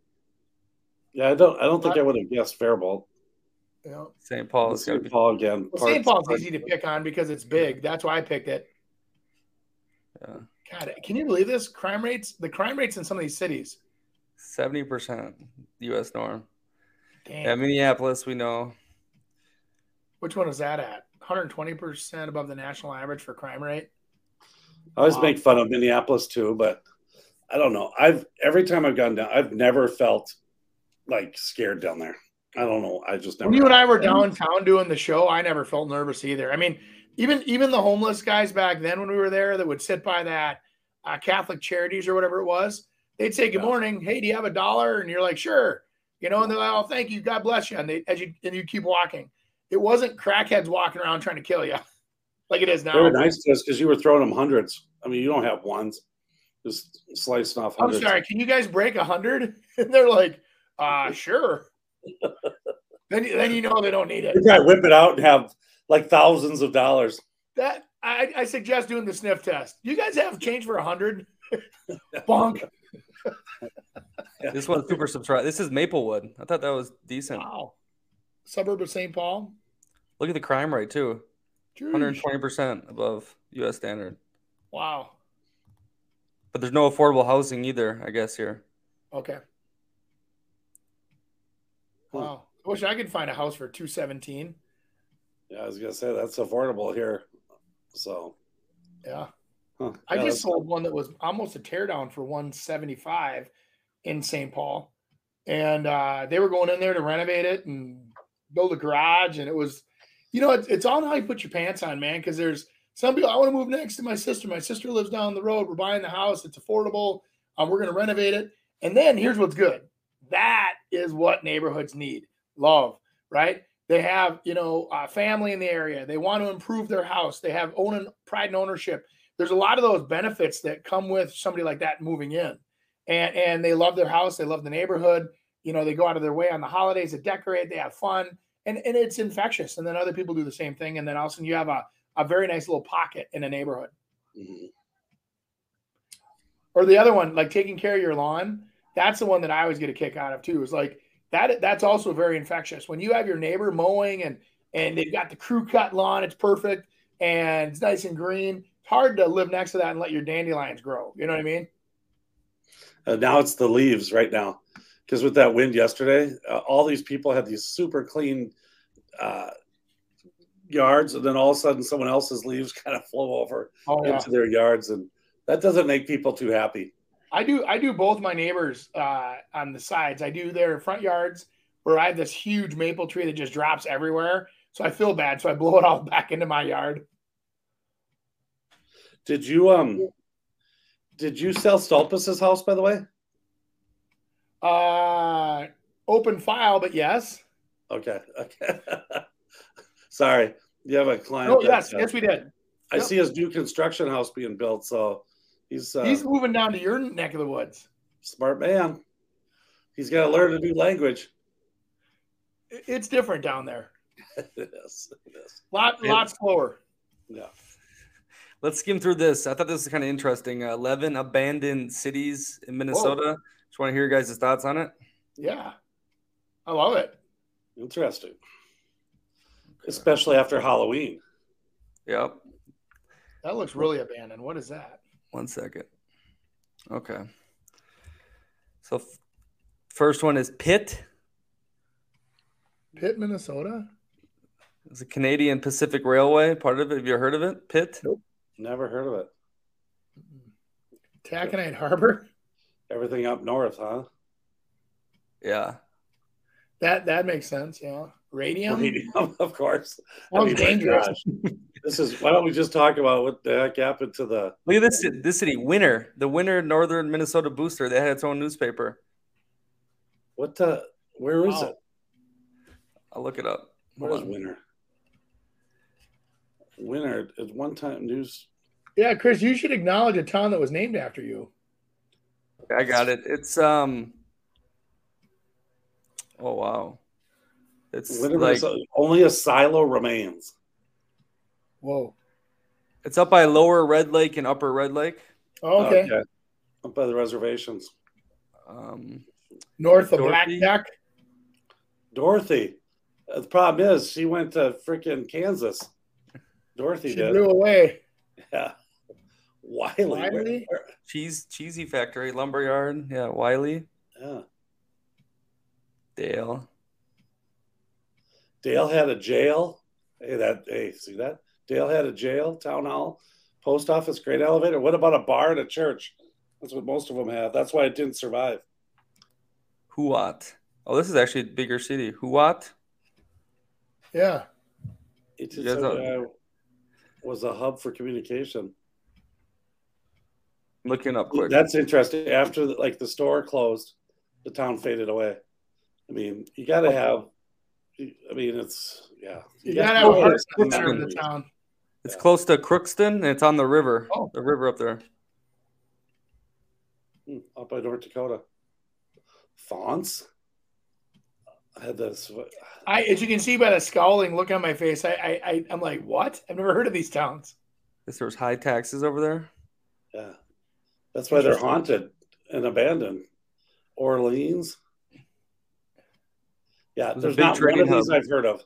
Yeah, I don't. I don't think I would have guessed Faribault. You know, St. Paul is going to St. be. Paul again. well, St. part- Paul's easy to pick on because it's big. That's why I picked it. Yeah. God, can you believe this? Crime rates, the crime rates in some of these cities. Seventy percent U.S. norm. Damn. Yeah, Minneapolis, we know. Which one is that at? 120% above the national average for crime rate. I always Wow. make fun of Minneapolis too, but I don't know. I've every time I've gone down, I've never felt like scared down there. I don't know. I just never. When you and I were downtown doing the show, I never felt nervous either. I mean, even even the homeless guys back then when we were there that would sit by that uh, Catholic Charities or whatever it was, they'd say, "Good Yeah. morning. Hey, do you have a dollar?" And you're like, "Sure." You know, and they're like, "Oh, thank you. God bless you." And they as you and you keep walking. It wasn't crackheads walking around trying to kill you, like it is now. They were nice to us because you were throwing them hundreds. I mean, you don't have ones, just slicing off I'm sorry. Can you guys break a hundred? And they're like, "Uh, sure." then then you know they don't need it. You probably whip it out and have like thousands of dollars. That I, I suggest doing the sniff test. You guys have change for a hundred? Bonk. This one's super subscribed. This is Maplewood. I thought that was decent. Wow. Suburb of St. Paul. Look at the crime rate too. 120% above U.S. standard. Wow. But there's no affordable housing either, I guess here. Okay. Wow. I wish I could find a house for two seventeen. Yeah, I was gonna say that's affordable here. So Yeah. huh, I yeah, just sold one that was almost a teardown for 175 in St. Paul. And uh, they were going in there to renovate it and build a garage. And it was, you know, it's, it's all how you put your pants on, man. Because there's some people, I want to move next to my sister. My sister lives down the road. We're buying the house. It's affordable. Um, we're going to renovate it. And then here's what's good. That is what neighborhoods need. Love, right? They have, you know, a family in the area. They want to improve their house. They have own pride and ownership. There's a lot of those benefits that come with somebody like that moving in. And and they love their house. They love the neighborhood. You know, they go out of their way on the holidays to decorate. They have fun. And, and it's infectious. And then other people do the same thing. And then all of a sudden you have a, a very nice little pocket in a neighborhood. Mhm. or the other one, like taking care of your lawn. That's the one that I always get a kick out of too. Is like that. That's also very infectious. When you have your neighbor mowing and and they've got the crew cut lawn, it's perfect and it's nice and green. It's hard to live next to that and let your dandelions grow. You know what I mean? Uh, now it's the leaves right now because with that wind yesterday, uh, all these people had these super clean uh, yards, and then all of a sudden, someone else's leaves kind of flow over Oh yeah. into their yards, and that doesn't make people too happy. I do. I do both my neighbors uh, on the sides. I do their front yards where I have this huge maple tree that just drops everywhere. So I feel bad. So I blow it all back into my yard. Did you um? Did you sell Stulpus's house, by the way? Uh, open file, but yes. Okay, okay. Sorry, you have a client. Oh yes, uh, yes we did. I Yep. see his new construction house being built, so he's uh, He's moving down to your neck of the woods. smart man. He's got to learn a new language. It's different down there. it is. It is. Lot Yeah. lot slower. Yeah. Let's skim through this. I thought this was kind of interesting. Uh, 11 abandoned cities in Minnesota. Just want to hear your guys' thoughts on it. Yeah, I love it. Interesting. Especially after Halloween. Yep. That looks really abandoned. What is that? One second. Okay. So, f- first one is Pitt. Pitt, Minnesota. It's a Canadian Pacific Railway. Part of it. Have you heard of it? Pitt. Nope. Never heard of it. Taconite Harbor. Everything up north, huh? Yeah. That that makes sense. Yeah. Radium. Radium, of course. I mean, dangerous. This is why don't we just talk about what the heck happened to the Look at this. This city, Winter, the Winter Northern Minnesota Booster. They had its own newspaper. what the where is Wow. it? I'll look it up. What Hold is on. winter? Winter at one time news. Yeah, Chris, you should acknowledge a town that was named after you. I got it. It's um. Oh wow. It's Winter, like only a silo remains. Whoa. it's up by Lower Red Lake and Upper Red Lake. Oh, okay. Up by the reservations. Um, North of Black Dorothy? Duck. Dorothy. Uh, The problem is she went to freaking Kansas. Dorothy She did. blew away. Yeah. Wylie. Wylie? cheese cheesy factory, lumberyard. Yeah, Wylie, yeah. Dale. Dale had a jail. Hey, that hey, see that? Dale had a jail, town hall, post office, great elevator. What about a bar and a church? That's what most of them have. That's why it didn't survive. Huot. Oh, this is actually a bigger city. Huot. Yeah. It just uh, was a hub for communication. Looking up quick. That's interesting. After the, like the store closed, the town faded away. I mean, you got to have. I mean, it's yeah. You got gotta have a heart in the center of the town. It's close to Crookston, and it's on the river. Oh. The river up there. Hmm, up by North Dakota. Faunce. I had this. I, as you can see by the scowling look on my face, I, I, I I'm like, what? I've never heard of these towns. Guess there's high taxes over there. Yeah, that's why they're haunted and abandoned. Orleans. Yeah, There's a there's big not one of these hub. I've heard of.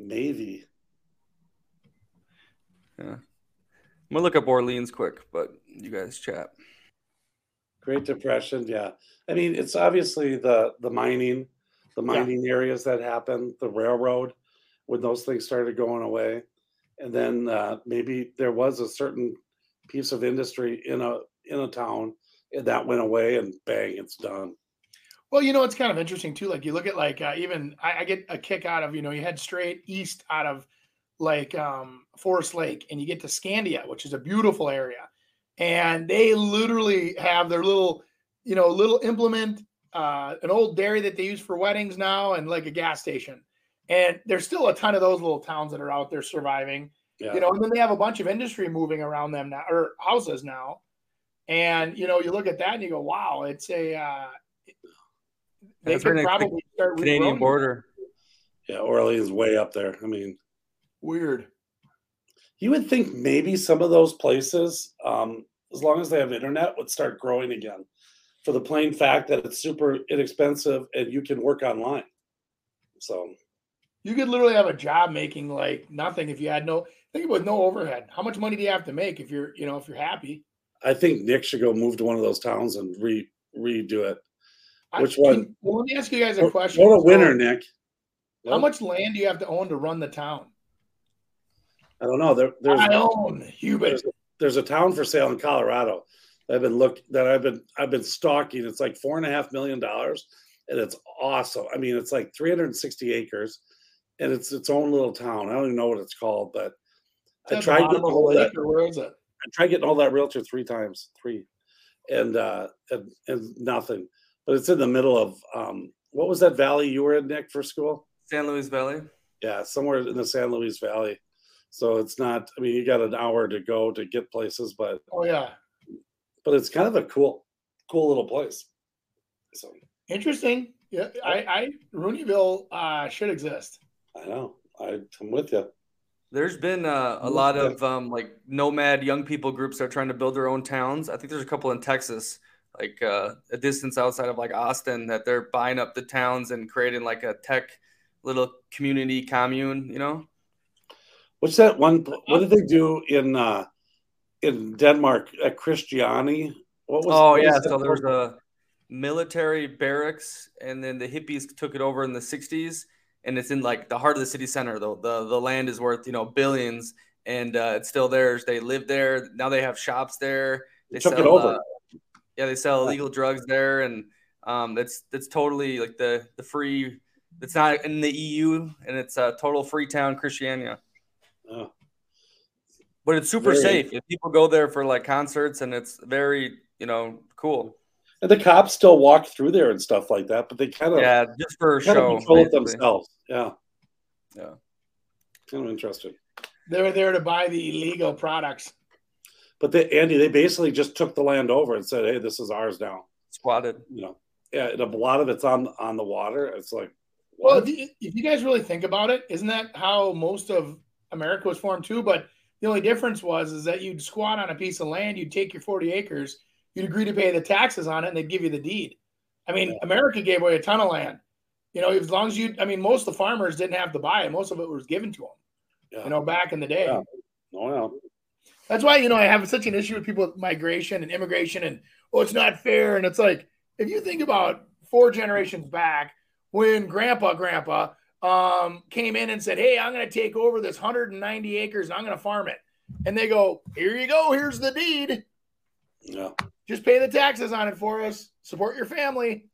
Navy. Yeah. I'm gonna look up Orleans quick, but you guys chat. Great Depression, yeah. I mean, it's obviously the the mining, the mining areas that happened, the railroad, when those things started going away, and then uh, maybe there was a certain piece of industry in a in a town, and that went away, and bang, it's done. Well, you know, it's kind of interesting too. Like you look at like uh, even I, I get a kick out of you know you head straight east out of like um, Forest Lake and you get to Scandia, which is a beautiful area, and they literally have their little, you know, little implement, uh, an old dairy that they use for weddings now, and like a gas station. And there's still a ton of those little towns that are out there surviving. Yeah. You know, and then they have a bunch of industry moving around them now, or houses now. And you know, you look at that and you go, "Wow, it's a." Uh, they That's could next to the probably start Canadian border. Yeah, Orleans way up there. I mean, Weird. you would think maybe some of those places, um, as long as they have internet, would start growing again for the plain fact that it's super inexpensive and you can work online. So, You could literally have a job making like nothing if you had no think with no overhead. How much money do you have to make if you're, you know, if you're happy? I think Nick should go move to one of those towns and re redo it. I- Which can- one? well, let me ask you guys a question. what a winner, Nick. How much land do you have to own to run the town? I don't know. There, there's I own Hubert. there's, there's a town for sale in Colorado. that I've been look that I've been I've been stalking. It's like four and a half million dollars, and it's awesome. I mean, it's like 360 acres, and it's its own little town. I don't even know what it's called, but Is I tried getting all that. where is it? I tried getting all that realtor three times, three, and uh, and, and nothing. But it's in the middle of um, what was that valley you were in, Nick, for school? San Luis Valley. Yeah, somewhere in the San Luis Valley. So it's not. I mean, you got an hour to go to get places, but Oh yeah. but it's kind of a cool, cool little place. So Interesting. Yeah, I, I Rooneyville uh, should exist. I know. I, I'm with you. There's been uh, a lot of um, like nomad young people groups that are trying to build their own towns. I think there's a couple in Texas, like uh, a distance outside of like Austin, that they're buying up the towns and creating like a tech little community commune. You know, What's that one? What did they do in uh in Denmark at Christiania? What was? oh what yeah, was so there was a military barracks, and then the hippies took it over in the '60s, and it's in like the heart of the city center. Though the the land is worth you know billions, and uh, it's still theirs. They live there now. They have shops there. They took it over. uh, yeah, they sell illegal drugs there, and um, that's that's totally like the the free. It's not in the EU, and it's a total free town, Christiania. Oh. But it's super Very- safe. If people go there for like concerts, and it's very you know cool. And the cops still walk through there and stuff like that, but they kind of Yeah, just for kind show. of control it themselves. Yeah, Yeah. kind of interesting. They were there to buy the illegal products. But they, Andy, they basically just took the land over and said, "Hey, this is ours now." Squatted. You know, yeah, and a lot of it's on on the water. It's like, Well, what? if you, if you guys really think about it, isn't that how most of America was formed too? But the only difference was is that you'd squat on a piece of land, you'd take your 40 acres, you'd agree to pay the taxes on it, and they'd give you the deed. I mean, America gave away a ton of land. You know, as long as you, I mean, most of the farmers didn't have to buy it. Most of it was given to them. Yeah. You know, back in the day. Yeah. oh yeah, That's why you know I have such an issue with people with migration and immigration and oh it's not fair. And it's like if you think about four generations back when grandpa grandpa um came in and said hey I'm going to take over this 190 acres and I'm going to farm it. And they go here you go here's the deed. Yeah. just pay the taxes on it for us support your family.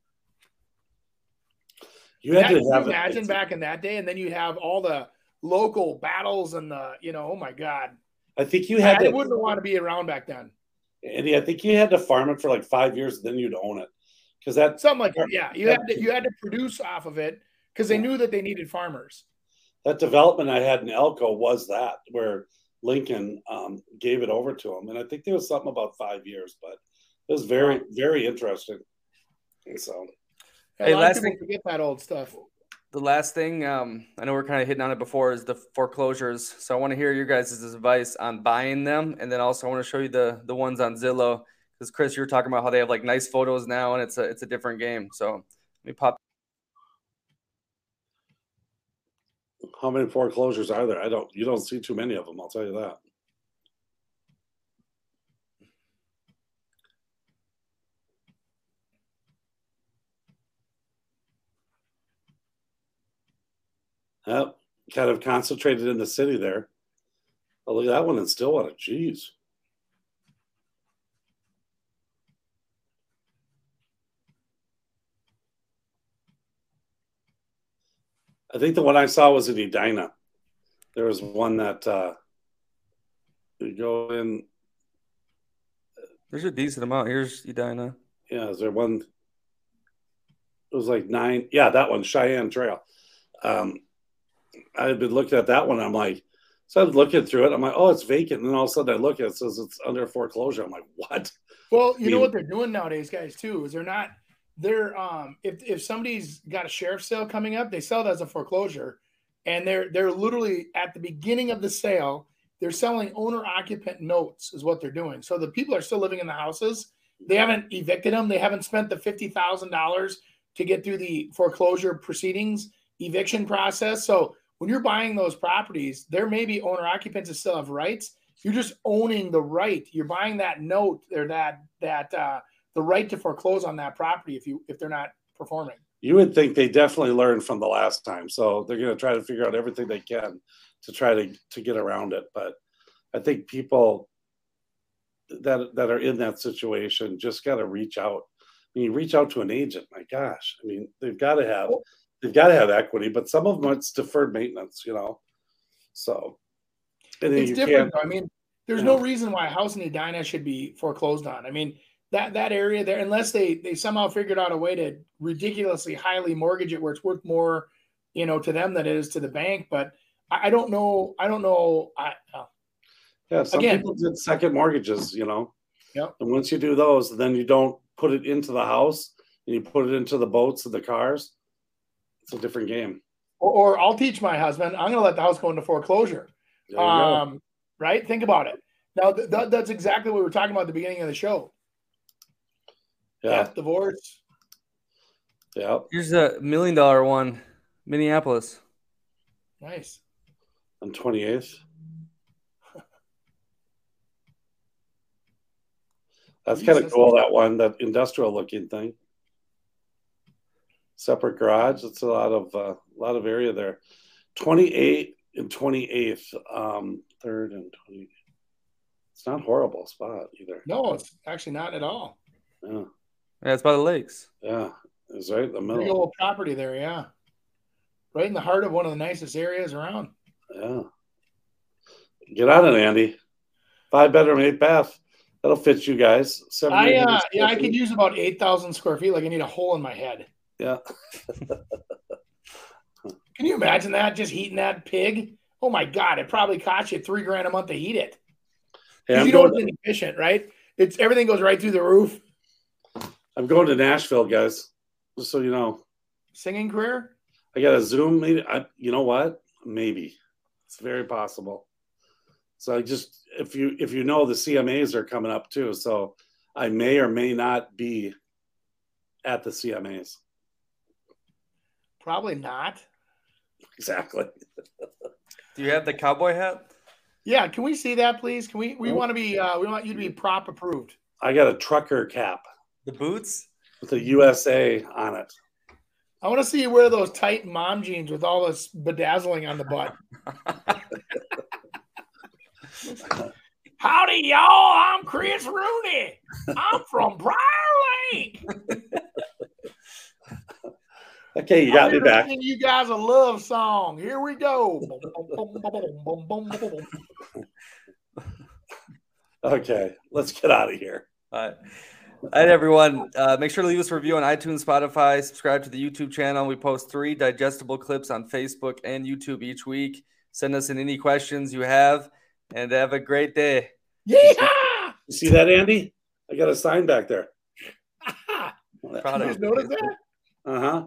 You had That- to have imagine back in that day? And then you have all the local battles and the you know oh my god I think you had I to, wouldn't want to be around back then Andy. I think you had to farm it for like five years, then you'd own it, because that something like that. Yeah, you had to you had to produce off of it because they knew that they needed farmers. that development I had in Elko was that where Lincoln um, gave it over to him, and I think there was something about five years, but it was very very interesting. And so A Hey, lot of last people thing- forget that old stuff. The last thing, um, I know we're kind of hitting on it before, is the foreclosures. So I want to hear your guys' advice on buying them, and then also I want to show you the the ones on Zillow because Chris, you were talking about how they have like nice photos now, and it's a it's a different game. So let me pop. how many foreclosures are there? I don't. You don't see too many of them. I'll tell you that. Yep, kind of concentrated in the city there. Oh, look at that one in Stillwater. Jeez. I think the one I saw was in Edina. There was one that uh, you go in. There's a decent amount. Here's Edina. Yeah, is there one? It was like nine. Yeah, that one, Cheyenne Trail. Um, I had been looking at that one. I'm like, so I'm looking through it. I'm like, oh, it's vacant. And then all of a sudden I look at it, it says it's under foreclosure. I'm like, what? Well, you I know what they're doing nowadays, guys, too, is they're not they're um if if somebody's got a sheriff sale coming up, they sell it as a foreclosure, and they're they're literally at the beginning of the sale, they're selling owner occupant notes, is what they're doing. So the people are still living in the houses. They haven't evicted them. They haven't spent the fifty thousand dollars to get through the foreclosure proceedings, eviction process. So when you're buying those properties, there may be owner occupants that still have rights. You're just owning the right. You're buying that note or that that uh, the right to foreclose on that property if you if they're not performing. You would think they definitely learned from the last time. So they're going to try to figure out everything they can to try to, to get around it. But I think people that that are in that situation just got to reach out. I mean, reach out to an agent. My gosh, I mean, they've got to have they've got to have equity, but some of them it's deferred maintenance, you know. So It's you different. I mean, there's no reason why a house in Edina should be foreclosed on. I mean, that that area there, unless they they somehow figured out a way to ridiculously highly mortgage it where it's worth more, you know, to them than it is to the bank. But I, I don't know. I don't know. I uh, Yeah, some Again- people did second mortgages, you know. Yep. And once you do those, then you don't put it into the house and you put it into the boats and the cars. It's a different game. or, or I'll teach my husband. I'm going to let the house go into foreclosure. There go. Um, right? Think about it. Now, th- th- that's exactly what we were talking about at the beginning of the show. yeah, Death, divorce. yeah. Here's a million dollar one, Minneapolis. Nice. On twenty eighth. That's kind of cool. That one, that industrial looking thing. Separate garage. It's a lot of uh, a lot of area there. Twenty eight and twenty eighth, um, third and twenty. It's not a horrible spot either. No, it's actually not at all. Yeah, Yeah, it's by the lakes. yeah. It's right in the Big middle. old property there, yeah. Right in the heart of one of the nicest areas around. Yeah. Get on it, Andy. Five bedroom, eight bath. That'll fit you guys. I uh, square yeah, I feet. could use about eight thousand square feet. Like I need a hole in my head. Yeah. Can you imagine that? Just heating that pig? Oh my god! It probably cost you three grand a month to heat it. I'm you know it's inefficient, right? It's everything goes right through the roof. I'm going to Nashville, guys. Just so you know. Singing career? I got a Zoom meeting. I, you know what? Maybe. It's very possible. So I just if you if you know the CMAs are coming up too, so I may or may not be at the CMAs. Probably not. Exactly. Do you have the cowboy hat? Yeah, can we see that, please? Can we? We Oh. want to be. Uh, we want you to be prop approved. I got a trucker cap The boots? with the USA on it. I want to see you wear those tight mom jeans with all this bedazzling on the butt. Howdy, y'all! I'm Chris Rooney. I'm from Prior Lake. Okay, you got me back. sing You guys a love song. Here we go. Okay, let's get out of here. All right. All right, everyone. Uh, make sure to leave us a review on iTunes, Spotify. Subscribe to the YouTube channel. We post three digestible clips on Facebook and YouTube each week. Send us in any questions you have, and have a great day. Yeehaw! You see that, Andy? I got a sign back there. Proud You of just you. noticed that? Uh huh.